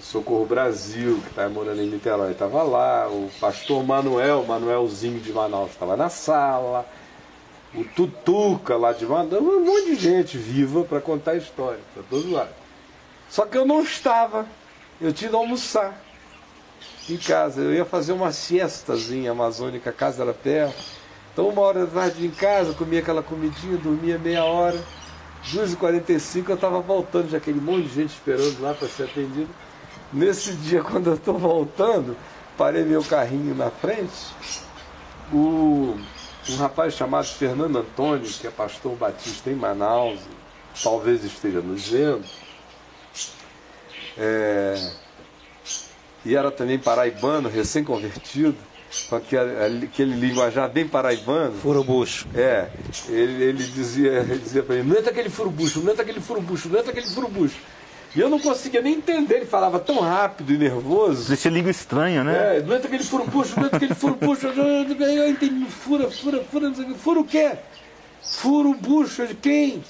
A: Socorro Brasil, que está morando em Niterói, estava lá. O pastor Manuel, Manuelzinho de Manaus, estava na sala. O Tutuca lá de Manaus, um monte de gente viva para contar a história, para todo lado. Só que eu não estava, eu tinha de almoçar em casa. Eu ia fazer uma siestazinha amazônica, a casa era perto. Então uma hora da tarde em casa, comia aquela comidinha, dormia meia hora. 2h45 eu estava voltando, já aquele monte de gente esperando lá para ser atendido. Nesse <laughs> dia, quando eu estou voltando, parei meu carrinho na frente. O, um rapaz chamado Fernando Antônio, que é pastor batista em Manaus, talvez esteja nos vendo. É, e era também paraibano, recém-convertido, com aquele, aquele linguajar bem paraibano.
D: Furubucho.
A: É, ele, ele dizia, ele dizia para mim, não entra aquele furubucho, não entra aquele furubucho, não entra aquele furubucho. E eu não conseguia nem entender, ele falava tão rápido e nervoso.
F: Deixa língua estranha, né?
A: É, não entra aquele furubucho, não entra aquele furubucho. <laughs> Eu entendi, fura, fura, fura, não sei o que. Fura o quê? Furubucho de quem?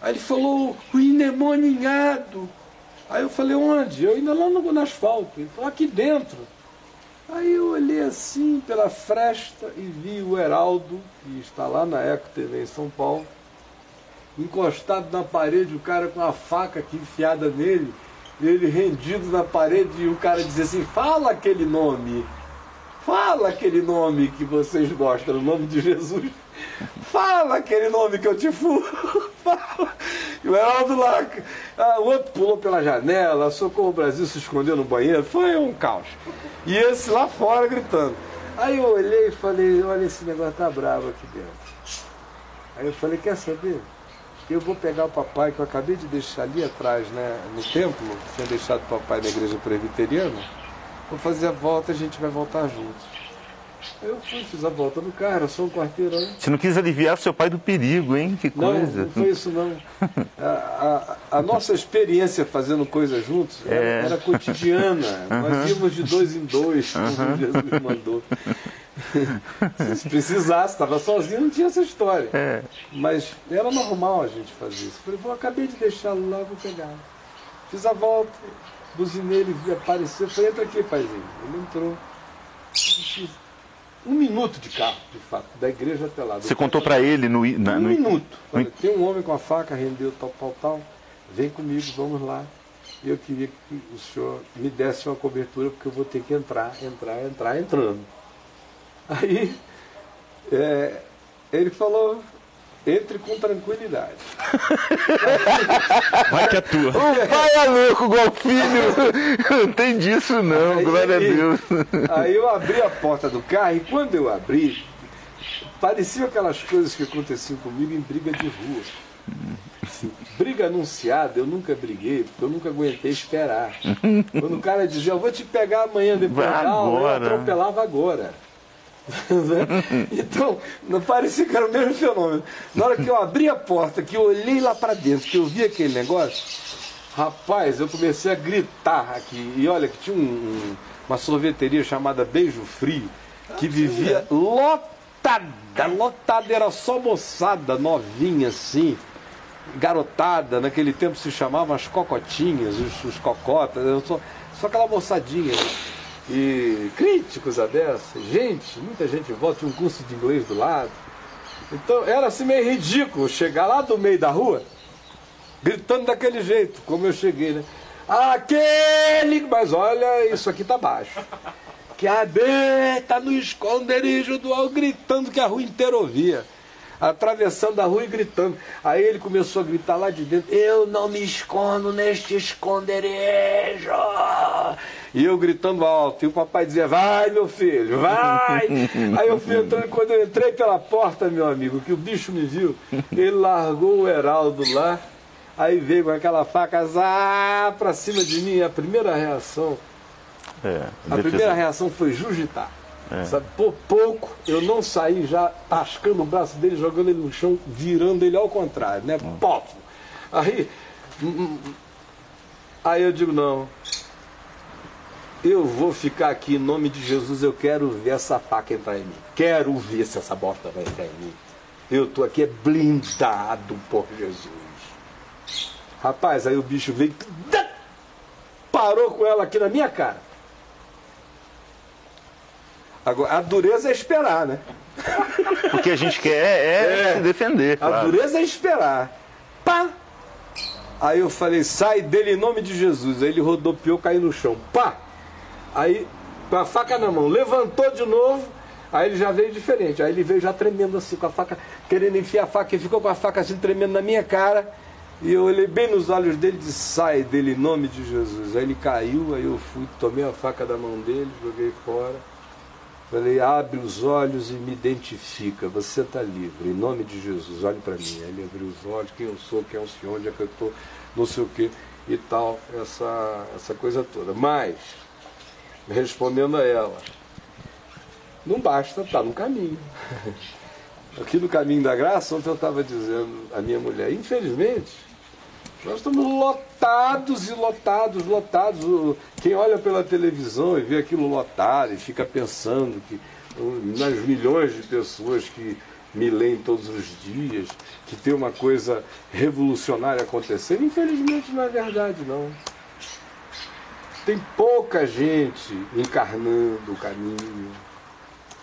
A: Aí ele falou, o endemoniado. Aí eu falei, onde? Eu ainda lá no, no asfalto. Ele falou, aqui dentro. Aí eu olhei assim pela fresta e vi o Heraldo, que está lá na Eco TV em São Paulo, encostado na parede, o cara com a faca aqui enfiada nele, ele rendido na parede e o cara dizia assim, fala aquele nome, fala aquele nome que vocês gostam, o nome de Jesus. Fala aquele nome que eu te furo. <laughs> E o Heraldo lá, ah, o outro pulou pela janela, Socorro Brasil se escondeu no banheiro, foi um caos. E esse lá fora gritando. Aí eu olhei e falei, olha, esse negócio tá bravo aqui dentro. Aí eu falei, quer saber? Eu vou pegar o papai que eu acabei de deixar ali atrás, né, no templo, tinha deixado o papai na igreja presbiteriana, vou fazer a volta e a gente vai voltar juntos. Eu fui, fiz a volta no carro, era só um quarteirão.
F: Você não quis aliviar o seu pai do perigo, hein? Que
A: Não,
F: coisa.
A: não foi isso não. <laughs> A, a- a nossa experiência fazendo coisas juntos era,
F: É.
A: era cotidiana. <laughs> Nós íamos de dois em dois, como Jesus mandou. <laughs> Se precisasse, estava sozinho, não tinha essa história.
F: É.
A: Mas era normal a gente fazer isso. Falei, vou, acabei de deixá-lo lá, vou pegar. Fiz a volta, buzinei, ele veio aparecer. Falei, entra aqui, paizinho. Ele entrou. Um minuto de carro, de fato, da igreja até lá.
F: Você contou pra ele no. na-
A: Um
F: no-
A: minuto. Falei, tem um homem com a faca, rendeu tal, tal, tal. Vem comigo, vamos lá. Eu queria que o senhor me desse uma cobertura, porque eu vou ter que entrar, entrar, entrar, entrando. Aí é, ele falou, entre com tranquilidade.
E: Vai que é tua.
F: O pai é louco igual o filho. Não tem disso não,
A: Aí-
F: glória a Deus.
A: Aí eu abri a porta do carro e quando eu abri, pareciam aquelas coisas que aconteciam comigo em briga de rua. Assim, briga anunciada, eu nunca briguei, porque eu nunca aguentei esperar. Quando o cara dizia, eu vou te pegar amanhã depois da aula, eu atropelava agora. Né? então, não parecia que era o mesmo fenômeno. Na hora que eu abri a porta, que eu olhei lá para dentro, que eu vi aquele negócio, rapaz, eu comecei a gritar aqui. E olha que tinha um- um- uma sorveteria chamada Beijo Frio, que vivia lotada, lotada, era só moçada novinha assim garotada, naquele tempo se chamavam as cocotinhas, os, os cocotas, só, só aquela moçadinha. E críticos a dessa, gente, muita gente volta, tinha um curso de inglês do lado. Então era assim meio ridículo chegar lá do meio da rua, gritando daquele jeito, como eu cheguei, né? Aquele, mas olha, isso aqui tá baixo. Que habita no esconderijo do alto, gritando que a rua inteira ouvia. Atravessando a rua e gritando. Aí ele começou a gritar lá de dentro: Eu não me escondo neste esconderijo. E eu gritando alto. E o papai dizia: Vai, meu filho, vai. <laughs> Aí eu fui entrando. Quando eu entrei pela porta, meu amigo, que o bicho me viu, ele largou o Heraldo lá. Aí veio com aquela faca zá, pra cima de mim. A primeira reação
F: É,
A: a primeira reação foi jujitar. Sabe, por pouco eu não saí já tascando o braço dele, jogando ele no chão, virando ele ao contrário, né? Pofo. Aí, hum, hum, aí eu digo, não. Eu vou ficar aqui em nome de Jesus, eu quero ver essa faca entrar em mim. Quero ver se essa bosta vai entrar em mim. Eu tô aqui é blindado por Jesus. Rapaz, aí o bicho veio, parou com ela aqui na minha cara. Agora, a dureza é esperar, né?
F: Porque a gente quer é,
A: É.
F: se defender.
A: A
F: claro.
A: dureza é esperar. Pá! Aí eu falei, sai dele em nome de Jesus. Aí ele rodopiou, caiu no chão. Pá! Aí, com a faca na mão, levantou de novo. Aí ele já veio diferente. Aí ele veio já tremendo assim, com a faca, querendo enfiar a faca, e ficou com a faca assim, tremendo na minha cara. E eu olhei bem nos olhos dele e disse, sai dele em nome de Jesus. Aí ele caiu, aí eu fui, tomei a faca da mão dele, joguei fora. Falei, abre os olhos e me identifica, você está livre, em nome de Jesus, olhe para mim. Ele abriu os olhos, quem eu sou, quem é o senhor, onde é que eu estou, não sei o quê e tal, essa, essa coisa toda. Mas, respondendo a ela, não basta estar no caminho. <laughs> Aqui no caminho da graça, ontem eu estava dizendo à minha mulher, infelizmente, nós estamos lotados e lotados, lotados. Quem olha pela televisão e vê aquilo lotado e fica pensando que nas milhões de pessoas que me leem todos os dias, que tem uma coisa revolucionária acontecendo, infelizmente não é verdade não. Tem pouca gente encarnando o caminho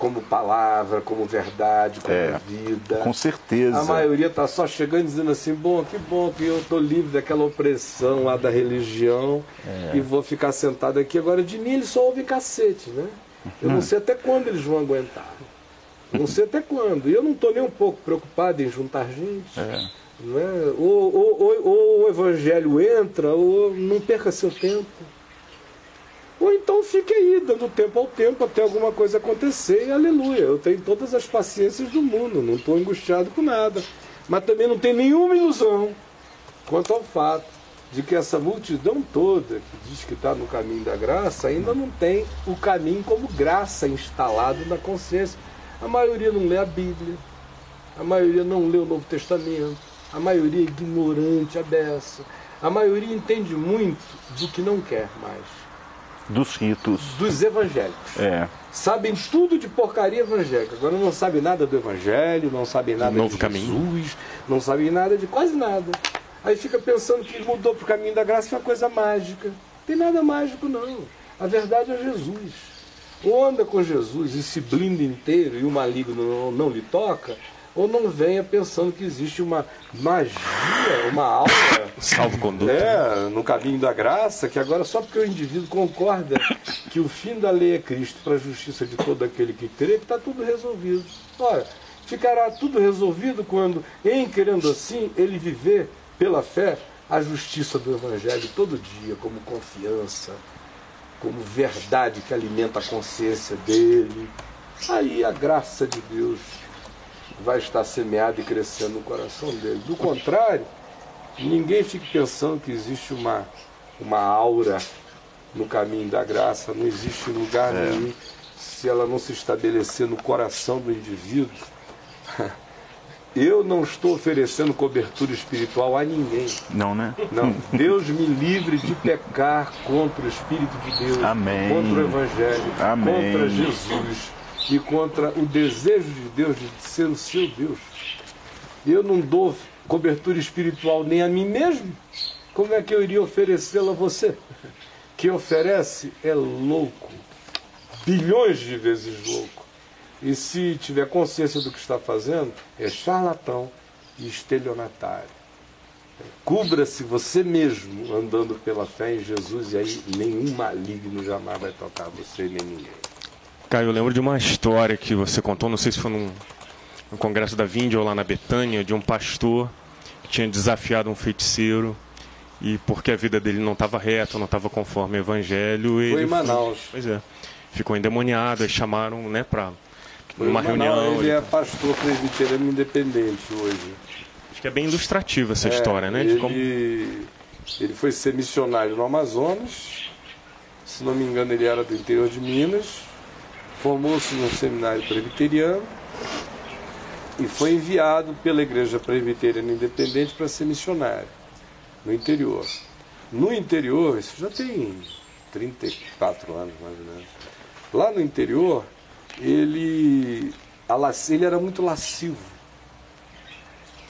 A: como palavra, como verdade, como
F: É,
A: vida.
F: Com certeza.
A: A maioria está só chegando dizendo assim, bom, que bom que eu estou livre daquela opressão lá da religião e vou ficar sentado aqui. Agora, de mim eles só ouvem cacete, né? Eu não sei até quando eles vão aguentar. Não sei até quando. E eu não estou nem um pouco preocupado em juntar gente.
F: É.
A: Não é? ou, ou, ou- ou o evangelho entra, ou não perca seu tempo. Ou então fique aí, dando tempo ao tempo, até alguma coisa acontecer, e aleluia. Eu tenho todas as paciências do mundo, não estou angustiado com nada. Mas também não tenho nenhuma ilusão quanto ao fato de que essa multidão toda que diz que está no caminho da graça ainda não tem o caminho como graça instalado na consciência. A maioria não lê a Bíblia, a maioria não lê o Novo Testamento, a maioria é ignorante, abessa. A maioria entende muito do que não quer mais.
F: Dos ritos.
A: Dos evangélicos.
F: É.
A: Sabem tudo de porcaria evangélica. Agora não sabem nada do evangelho, não sabem nada
G: Novo
A: de
G: caminho.
A: Jesus, não sabem nada de quase nada. Aí fica pensando que mudou para o caminho da graça é uma coisa mágica. Não tem nada mágico, não. A verdade é Jesus. Ou anda com Jesus e se blinda inteiro e o maligno não, não lhe toca, ou não venha pensando que existe uma magia, uma aura <laughs>
G: Salvo conduta.
A: é, no caminho da graça, que agora só porque o indivíduo concorda que o fim da lei é Cristo para a justiça de todo aquele que crê, que está tudo resolvido. Ora, ficará tudo resolvido quando, em querendo assim, ele viver pela fé a justiça do Evangelho todo dia, como confiança, como verdade que alimenta a consciência dele. Aí a graça de Deus vai estar semeada e crescendo no coração dele. Do contrário, ninguém fique pensando que existe uma, uma aura no caminho da graça, não existe lugar nenhum se ela não se estabelecer no coração do indivíduo. <laughs> Eu não estou oferecendo cobertura espiritual a ninguém.
F: Não, né?
A: Não, <laughs> Deus me livre de pecar contra o Espírito de Deus,
F: Amém.
A: contra o Evangelho,
F: Amém.
A: contra Jesus e contra o desejo de Deus de ser o seu Deus. Eu não dou cobertura espiritual nem a mim mesmo. Como é que eu iria oferecê-la a você? <laughs> Quem oferece é louco, bilhões de vezes louco. E se tiver consciência do que está fazendo, é charlatão e estelionatário. Cubra-se você mesmo andando pela fé em Jesus e aí nenhum maligno jamais vai tocar você nem ninguém.
G: Caio, eu lembro de uma história que você contou, não sei se foi num, num congresso da Víndia ou lá na Betânia, de um pastor que tinha desafiado um feiticeiro e porque a vida dele não estava reta, não estava conforme o evangelho, ele
A: em Manaus.
G: pois é, ficou endemoniado, aí chamaram, né, para
A: Foi Manaus,
G: reunião.
A: Ele é pastor presbiteriano independente hoje.
G: Acho que é bem ilustrativa essa
A: É,
G: história, né? De
A: Ele,
G: como-
A: ele foi ser missionário no Amazonas. Se não me engano, ele era do interior de Minas. Formou-se no seminário presbiteriano e foi enviado pela Igreja Presbiteriana Independente para ser missionário no interior. No interior, isso já tem 34 anos mais ou menos. Lá no interior, ele, ele era muito lascivo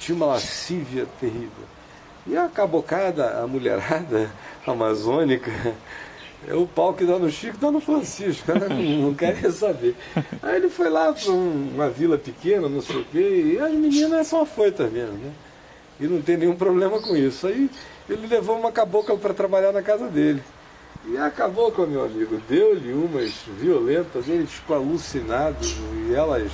A: tinha uma lascívia terrível. E a cabocada, a mulherada <laughs> amazônica, é o pau que dá no Chico, dá no Francisco, ela <laughs> não, não quer saber. Aí ele foi lá para uma vila pequena, não sei o quê, e as meninas são afoitas mesmo, né? E não tem nenhum problema com isso. Aí ele levou uma cabocla para trabalhar na casa dele. E a cabocla, meu amigo, deu-lhe umas violentas, ele ficou alucinado e elas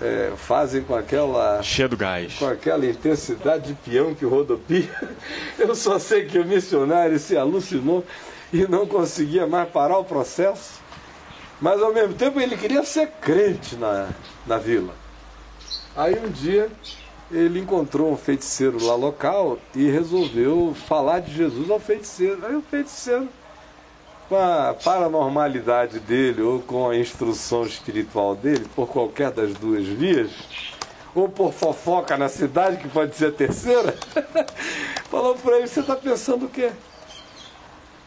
A: é, fazem com aquela
G: Cheia do gás.
A: com aquela intensidade de peão que rodopia. <laughs> Eu só sei que o missionário se alucinou e não conseguia mais parar o processo. Mas ao mesmo tempo ele queria ser crente na, na vila. Aí um dia ele encontrou um feiticeiro lá local e resolveu falar de Jesus ao feiticeiro. Aí o feiticeiro, com a paranormalidade dele ou com a instrução espiritual dele, por qualquer das duas vias, ou por fofoca na cidade, que pode ser a terceira, <laughs> falou para ele: Você está pensando o quê?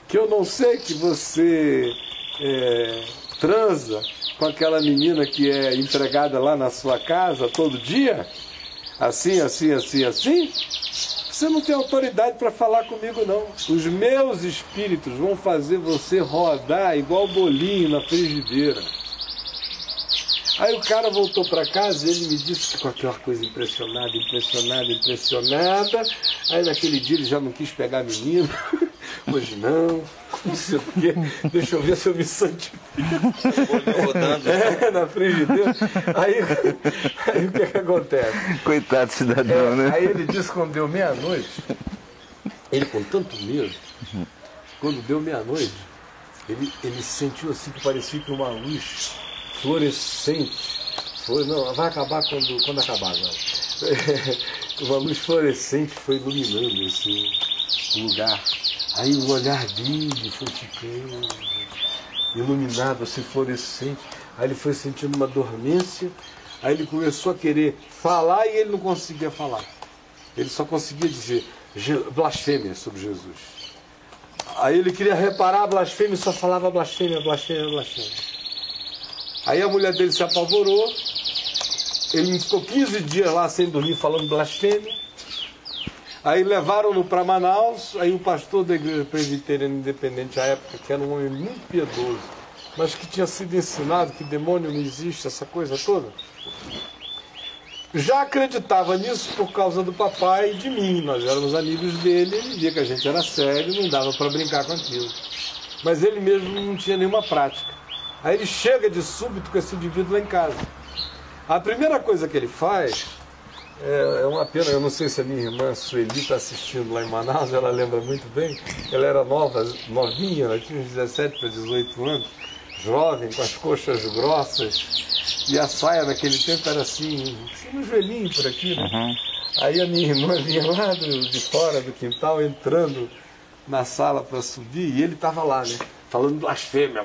A: Que eu não sei que você é, transa com aquela menina que é empregada lá na sua casa todo dia? Assim, assim, assim, assim? Você não tem autoridade para falar comigo, não. Os meus espíritos vão fazer você rodar igual bolinho na frigideira. Aí o cara voltou para casa e ele me disse que com aquela coisa impressionada, impressionada, impressionada. Aí naquele dia ele já não quis pegar a menina. <laughs> Hoje não, não sei o quê. Deixa eu ver se eu me santifico.
D: rodando.
A: É, na frigideira. Aí, aí o que, que acontece?
F: Coitado cidadão,
A: É,
F: né?
A: Aí ele disse quando deu meia-noite, ele com tanto medo, quando deu meia-noite, ele, ele sentiu assim que parecia que uma luz fluorescente. Foi, não, vai acabar quando, quando acabar agora. <laughs> uma luz fluorescente foi iluminando esse lugar. Aí o olhar dele foi ficando iluminado, assim, fluorescente. Aí ele foi sentindo uma dormência. Aí ele começou a querer falar e ele não conseguia falar. Ele só conseguia dizer blasfêmia sobre Jesus. Aí ele queria reparar a blasfêmia e só falava blasfêmia, blasfêmia, blasfêmia. Aí a mulher dele se apavorou. Ele ficou 15 dias lá sem dormir falando blasfêmia. Aí levaram-no para Manaus. Aí o pastor da igreja presbiteriana independente à época, que era um homem muito piedoso, mas que tinha sido ensinado que demônio não existe, essa coisa toda já acreditava nisso por causa do papai e de mim. Nós éramos amigos dele, ele via que a gente era sério, não dava para brincar com aquilo. Mas ele mesmo não tinha nenhuma prática. Aí ele chega de súbito com esse indivíduo lá em casa. A primeira coisa que ele faz é, é uma pena, eu não sei se a minha irmã Sueli está assistindo lá em Manaus, ela lembra muito bem. Ela era nova, novinha, ela tinha uns 17 para 18 anos, jovem, com as coxas grossas, e a saia naquele tempo era assim, no joelhinho por aqui, né? Uhum. Aí a minha irmã vinha lá do, de fora do quintal, entrando na sala para subir, e ele estava lá, né? Falando blasfêmia,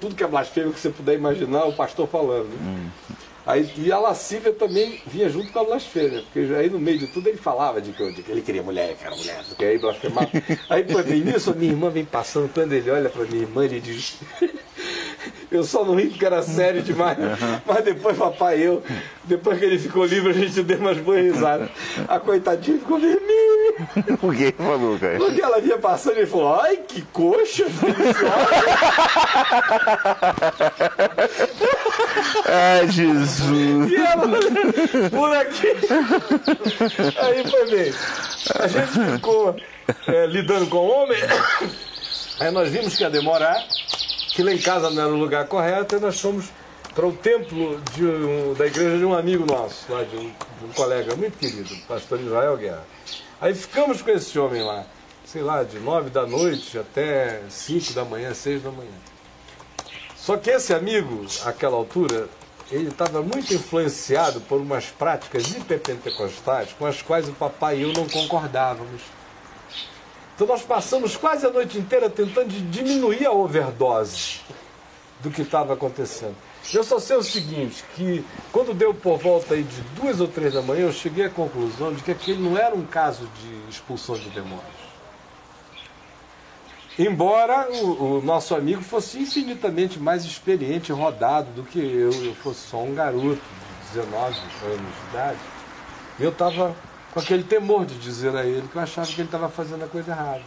A: tudo que é blasfêmia que você puder imaginar, o pastor falando. Né? Uhum. Aí, e a lascívia também vinha junto com a blasfêmia, porque aí no meio de tudo ele falava de que, de que ele queria mulher, que era mulher, porque aí blasfemava. Aí, quando nisso, a minha irmã vem passando, quando ele olha para minha irmã, ele diz: eu só não ri porque era sério demais. Uhum. Mas depois, papai, eu, depois que ele ficou livre, a gente deu umas boas risadas. A coitadinha ficou vermelha.
F: Por que falou, cara?
A: Porque ela vinha passando e falou: ai, que coxa
F: Ai, Jesus.
A: E ela, por aqui. Aí foi bem. A gente ficou é, lidando com o homem. Aí nós vimos que ia demorar que lá em casa não era o lugar correto, e nós fomos para o templo um, da igreja de um amigo nosso, lá de um, de um colega muito querido, o pastor Israel Guerra. Aí ficamos com esse homem lá, sei lá, de nove da noite até cinco da manhã, seis da manhã. Só que esse amigo, àquela altura, ele estava muito influenciado por umas práticas hiperpentecostais com as quais o papai e eu não concordávamos. Então nós passamos quase a noite inteira tentando diminuir a overdose do que estava acontecendo. Eu só sei o seguinte, que quando deu por volta aí de duas ou três da manhã, eu cheguei à conclusão de que aquele não era um caso de expulsão de demônios. Embora o, o nosso amigo fosse infinitamente mais experiente e rodado do que eu, eu fosse só um garoto de 19 anos de idade, eu estava com aquele temor de dizer a ele que eu achava que ele estava fazendo a coisa errada.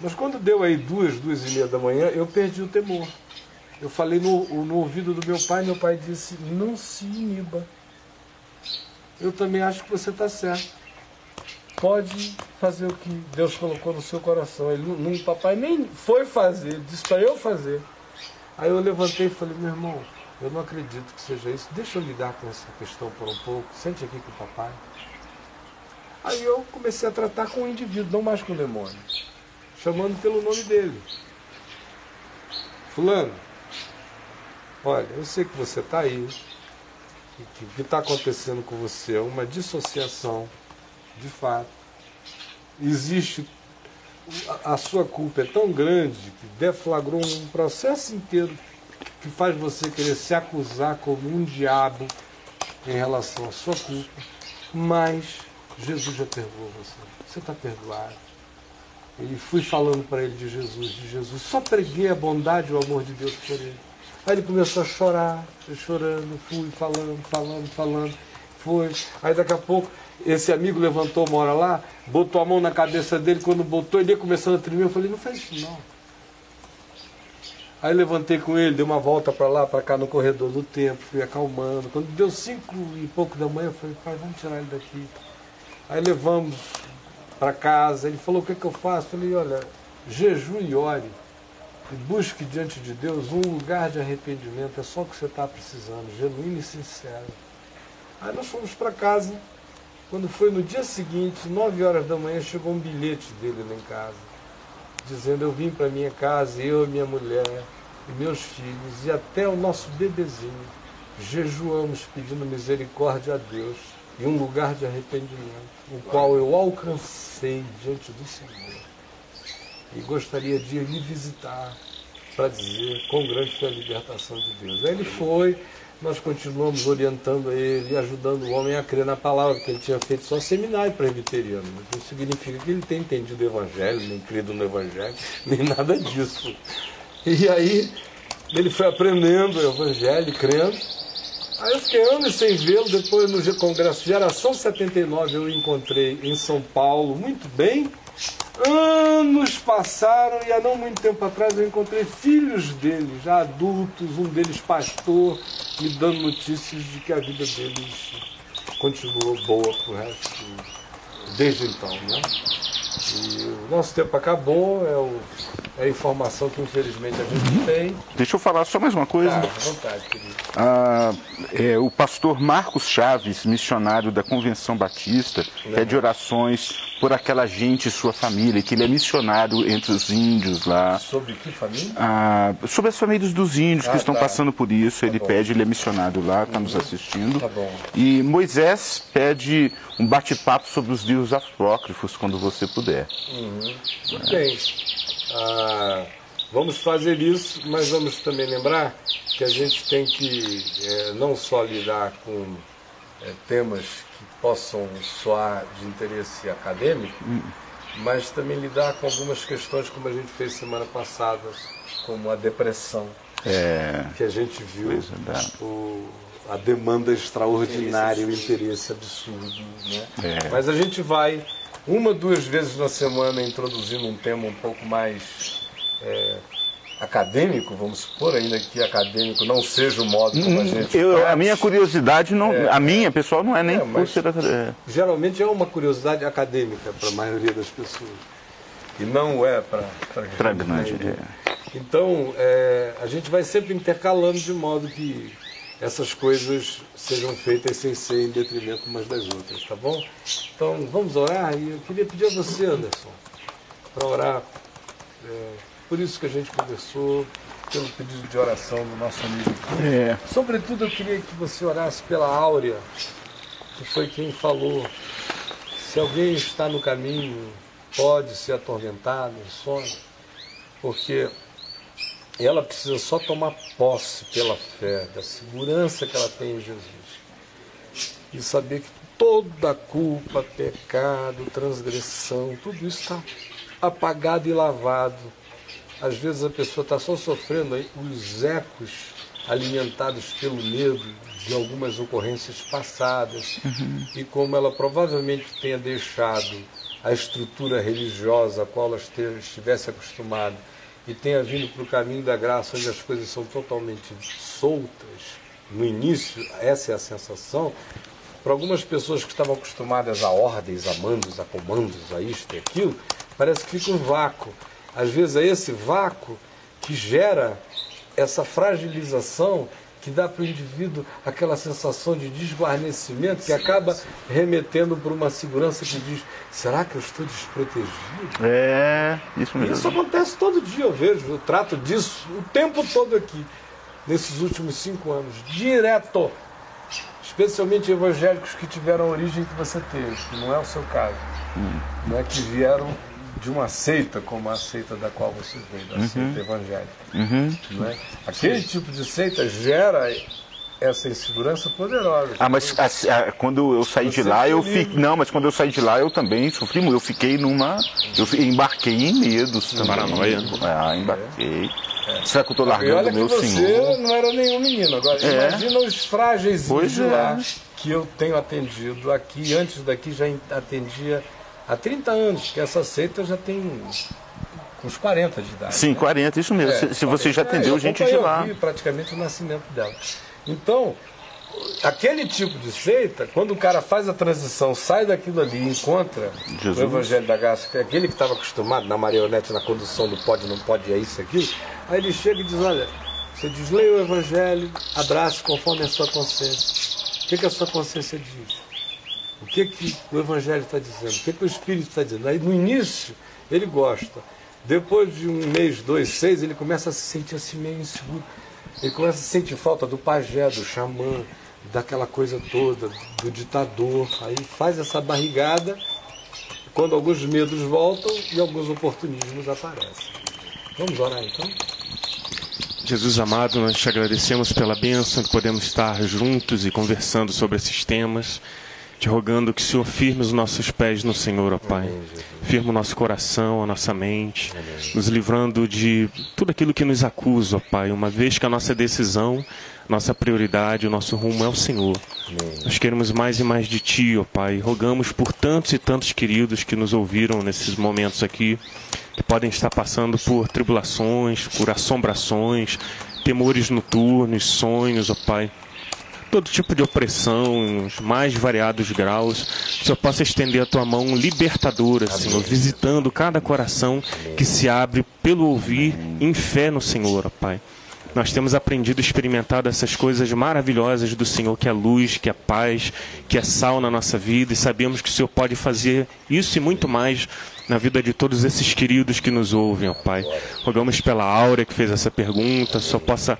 A: Mas quando deu aí duas, duas e meia da manhã, eu perdi o temor. Eu falei no, no ouvido do meu pai, meu pai disse, não se iniba. Eu também acho que você está certo. Pode fazer o que Deus colocou no seu coração. Ele, não, papai nem foi fazer, ele disse para eu fazer. Aí eu levantei e falei, meu irmão, eu não acredito que seja isso. Deixa eu lidar com essa questão por um pouco. Sente aqui com o papai. Aí eu comecei a tratar com o indivíduo, não mais com o demônio, chamando pelo nome dele. Fulano, olha, eu sei que você está aí, que o que está acontecendo com você é uma dissociação, de fato. Existe. A sua culpa é tão grande que deflagrou um processo inteiro que faz você querer se acusar como um diabo em relação à sua culpa, mas Jesus já perdoou você. Você está perdoado. E fui falando para ele de Jesus, de Jesus. Só preguei a bondade e o amor de Deus por ele. Aí ele começou a chorar, chorando, fui falando, falando, falando. Foi. Aí daqui a pouco, esse amigo levantou uma hora lá, botou a mão na cabeça dele, quando botou, ele começando a tremer, eu falei, não faz isso não. Aí levantei com ele, dei uma volta para lá, para cá no corredor do templo, fui acalmando. Quando deu cinco e pouco da manhã, eu falei, pai, vamos tirar ele daqui. Aí levamos para casa, ele falou, o que, é que eu faço? Eu falei, olha, jejum e ore. E busque diante de Deus um lugar de arrependimento, é só o que você está precisando, genuíno e sincero. Aí nós fomos para casa. Quando foi no dia seguinte, nove horas da manhã, chegou um bilhete dele lá em casa. dizendo: Eu vim para minha casa, eu e minha mulher, e meus filhos, e até o nosso bebezinho, jejuamos pedindo misericórdia a Deus e um lugar de arrependimento, o qual eu alcancei diante do Senhor. E gostaria de lhe visitar para dizer quão grande foi a libertação de Deus. Aí ele foi, nós continuamos orientando ele, ajudando o homem a crer na palavra, porque ele tinha feito só seminário presbiteriano. Não significa que ele tenha entendido o Evangelho, nem crido no Evangelho, <laughs> nem nada disso. E aí ele foi aprendendo o Evangelho, crendo. Aí eu fiquei anos sem vê-lo, depois no Congresso Geração 79 eu o encontrei em São Paulo, muito bem. Anos passaram e há não muito tempo atrás eu encontrei filhos dele, já adultos, um deles pastor, me dando notícias de que a vida deles continuou boa pro resto desde então, né? E o nosso tempo acabou, é, o, é a informação que infelizmente a gente tem.
F: Deixa eu falar só mais uma coisa.
A: Ah, à vontade, querido.
F: Ah, é, o pastor Marcos Chaves, missionário da Convenção Batista, pede orações por aquela gente e sua família, que ele é missionário entre os índios lá.
A: Sobre que família?
F: Ah, sobre as famílias dos índios
A: Ah,
F: que estão
A: tá.
F: passando por isso, ele
A: bom.
F: pede, ele é missionário lá, está nos assistindo.
A: Tá bom.
F: E Moisés pede um bate-papo sobre os livros apócrifos quando você puder.
A: Muito bem. Ah, vamos fazer isso, mas vamos também lembrar que a gente tem que eh, não só lidar com eh, temas possam soar de interesse acadêmico, mas também lidar com algumas questões como a gente fez semana passada, como a depressão,
F: É,
A: que a gente viu
F: da-
A: o- a demanda extraordinária, o interesse absurdo. Né?
F: É.
A: Mas a gente vai uma, duas vezes na semana introduzindo um tema um pouco mais é, acadêmico, vamos supor, ainda que acadêmico não seja o modo como a gente.
F: Hum, eu, a minha curiosidade não,
A: É,
F: a minha pessoal não é nem
A: É,
F: por ser é,
A: Geralmente é uma curiosidade acadêmica para a maioria das pessoas. E não é para
F: pra grande.
A: maioria.
F: é.
A: Então, é, a gente vai sempre intercalando de modo que essas coisas sejam feitas sem ser em detrimento umas das outras, tá bom? Então, vamos orar e eu queria pedir a você, Anderson, para orar é, por isso que a gente conversou, pelo pedido de oração do nosso amigo.
F: É.
A: Sobretudo, eu queria que você orasse pela Áurea, que foi quem falou. Se alguém está no caminho, pode ser atormentado em sonho, porque ela precisa só tomar posse pela fé da segurança que ela tem em Jesus e saber que toda culpa, pecado, transgressão, tudo isso está apagado e lavado. Às vezes a pessoa está só sofrendo aí os ecos alimentados pelo medo de algumas ocorrências passadas. E como ela provavelmente tenha deixado a estrutura religiosa a qual ela estivesse acostumada e tenha vindo para o caminho da graça onde as coisas são totalmente soltas no início, essa é a sensação, para algumas pessoas que estavam acostumadas a ordens, a mandos, a comandos, a isto e aquilo, parece que fica um vácuo. Às vezes é esse vácuo que gera essa fragilização que dá para o indivíduo aquela sensação de desguarnecimento que acaba remetendo para uma segurança que diz: será que eu estou desprotegido?
F: É, isso mesmo.
A: Isso acontece todo dia, eu vejo, eu trato disso o tempo todo aqui, nesses últimos cinco anos, direto. Especialmente evangélicos que tiveram a origem que você teve, que não é o seu caso. Não é que vieram de uma seita como a seita da qual você veio, da seita evangélica. Não é? Aquele tipo de seita gera essa insegurança poderosa.
F: Ah, mas a- a- quando eu saí de
A: Você
F: lá, eu fiquei. Não, mas quando eu saí de lá, eu também sofri muito. Eu fiquei numa. Eu embarquei em medos também.
G: Paranoia.
F: Ah, embarquei. Será que eu tô
A: E
F: largando
A: olha
F: o meu
A: que você
F: senhor?
A: não era nenhum menino. Agora,
F: É.
A: imagina os frágeis de
F: é.
A: lá que eu tenho atendido aqui. Antes daqui já en- atendia há 30 anos, porque essa seita já tem uns 40 de idade.
F: Sim,
A: né?
F: 40, isso mesmo.
A: É,
F: se, se você já
A: 40.
F: atendeu
A: É,
F: gente de lá.
A: Eu vi praticamente o nascimento dela. Então, aquele tipo de seita, quando o cara faz a transição, sai daquilo ali e encontra
F: Jesus.
A: o Evangelho da Graça, que é aquele que estava acostumado na marionete, na condução do pode, não pode, é isso, aquilo, aí ele chega e diz, olha, você diz, leia o Evangelho, abrace conforme a sua consciência. O que, que a sua consciência diz? O que, que o Evangelho está dizendo? O que, que o Espírito está dizendo? Aí no início ele gosta. Depois de um mês, dois, seis, ele começa a se sentir assim meio inseguro. Ele começa a sentir falta do pajé, do xamã, daquela coisa toda, do ditador. Aí faz essa barrigada, quando alguns medos voltam e alguns oportunismos aparecem. Vamos orar então?
G: Jesus amado, nós te agradecemos pela bênção que podemos estar juntos e conversando sobre esses temas, te rogando que o Senhor firme os nossos pés no Senhor, ó Pai. Firme o nosso coração, a nossa mente, nos livrando de tudo aquilo que nos acusa, ó Pai, uma vez que a nossa decisão, nossa prioridade, o nosso rumo é o Senhor. Nós queremos mais e mais de Ti, ó Pai. Rogamos por tantos e tantos queridos que nos ouviram nesses momentos aqui que podem estar passando por tribulações, por assombrações, temores noturnos, sonhos, ó Pai. Todo tipo de opressão, os mais variados graus. O Senhor possa estender a tua mão libertadora, Senhor, visitando cada coração que se abre pelo ouvir em fé no Senhor, ó Pai. Nós temos aprendido, experimentado essas coisas maravilhosas do Senhor, que é luz, que é paz, que é sal na nossa vida, e sabemos que o Senhor pode fazer isso e muito mais na vida de todos esses queridos que nos ouvem, ó Pai. Rogamos pela Áurea que fez essa pergunta, só possa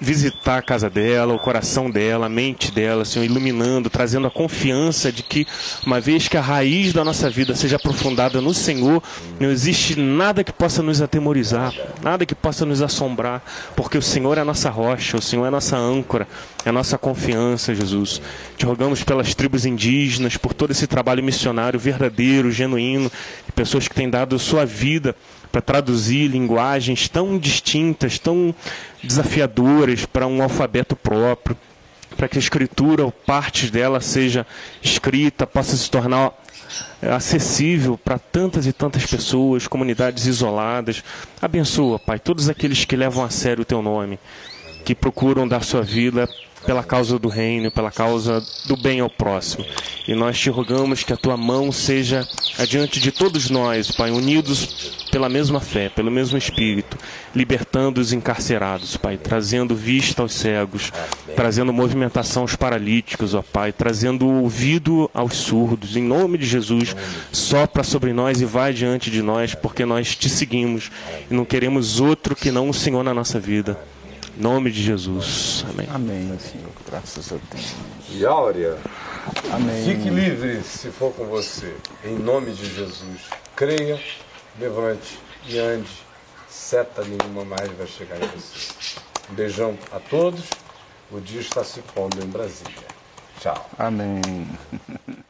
G: visitar a casa dela, o coração dela, a mente dela, Senhor, iluminando, trazendo a confiança de que, uma vez que a raiz da nossa vida seja aprofundada no Senhor, não existe nada que possa nos atemorizar, nada que possa nos assombrar, porque o Senhor é a nossa rocha, o Senhor é a nossa âncora, é a nossa confiança, Jesus. Te rogamos pelas tribos indígenas, por todo esse trabalho missionário verdadeiro, genuíno, pessoas que têm dado sua vida para traduzir linguagens tão distintas, tão desafiadoras para um alfabeto próprio, para que a escritura ou partes dela seja escrita, possa se tornar é, acessível para tantas e tantas pessoas, comunidades isoladas. Abençoa, Pai, todos aqueles que levam a sério o teu nome, que procuram dar sua vida pela causa do reino, pela causa do bem ao próximo. E nós te rogamos que a tua mão seja adiante de todos nós, Pai, unidos pela mesma fé, pelo mesmo Espírito, libertando os encarcerados, Pai, trazendo vista aos cegos, trazendo movimentação aos paralíticos, ó Pai, trazendo ouvido aos surdos, em nome de Jesus, sopra sobre nós e vai diante de nós, porque nós te seguimos e não queremos outro que não o Senhor na nossa vida. Em nome de Jesus. Amém.
F: Amém, Senhor. Graças a Deus.
A: E Áurea,
F: Amém.
A: fique livre se for com você, em nome de Jesus. Creia, levante e ande. Seta nenhuma mais vai chegar em você. Um beijão a todos. O dia está se pondo em Brasília. Tchau.
F: Amém. <laughs>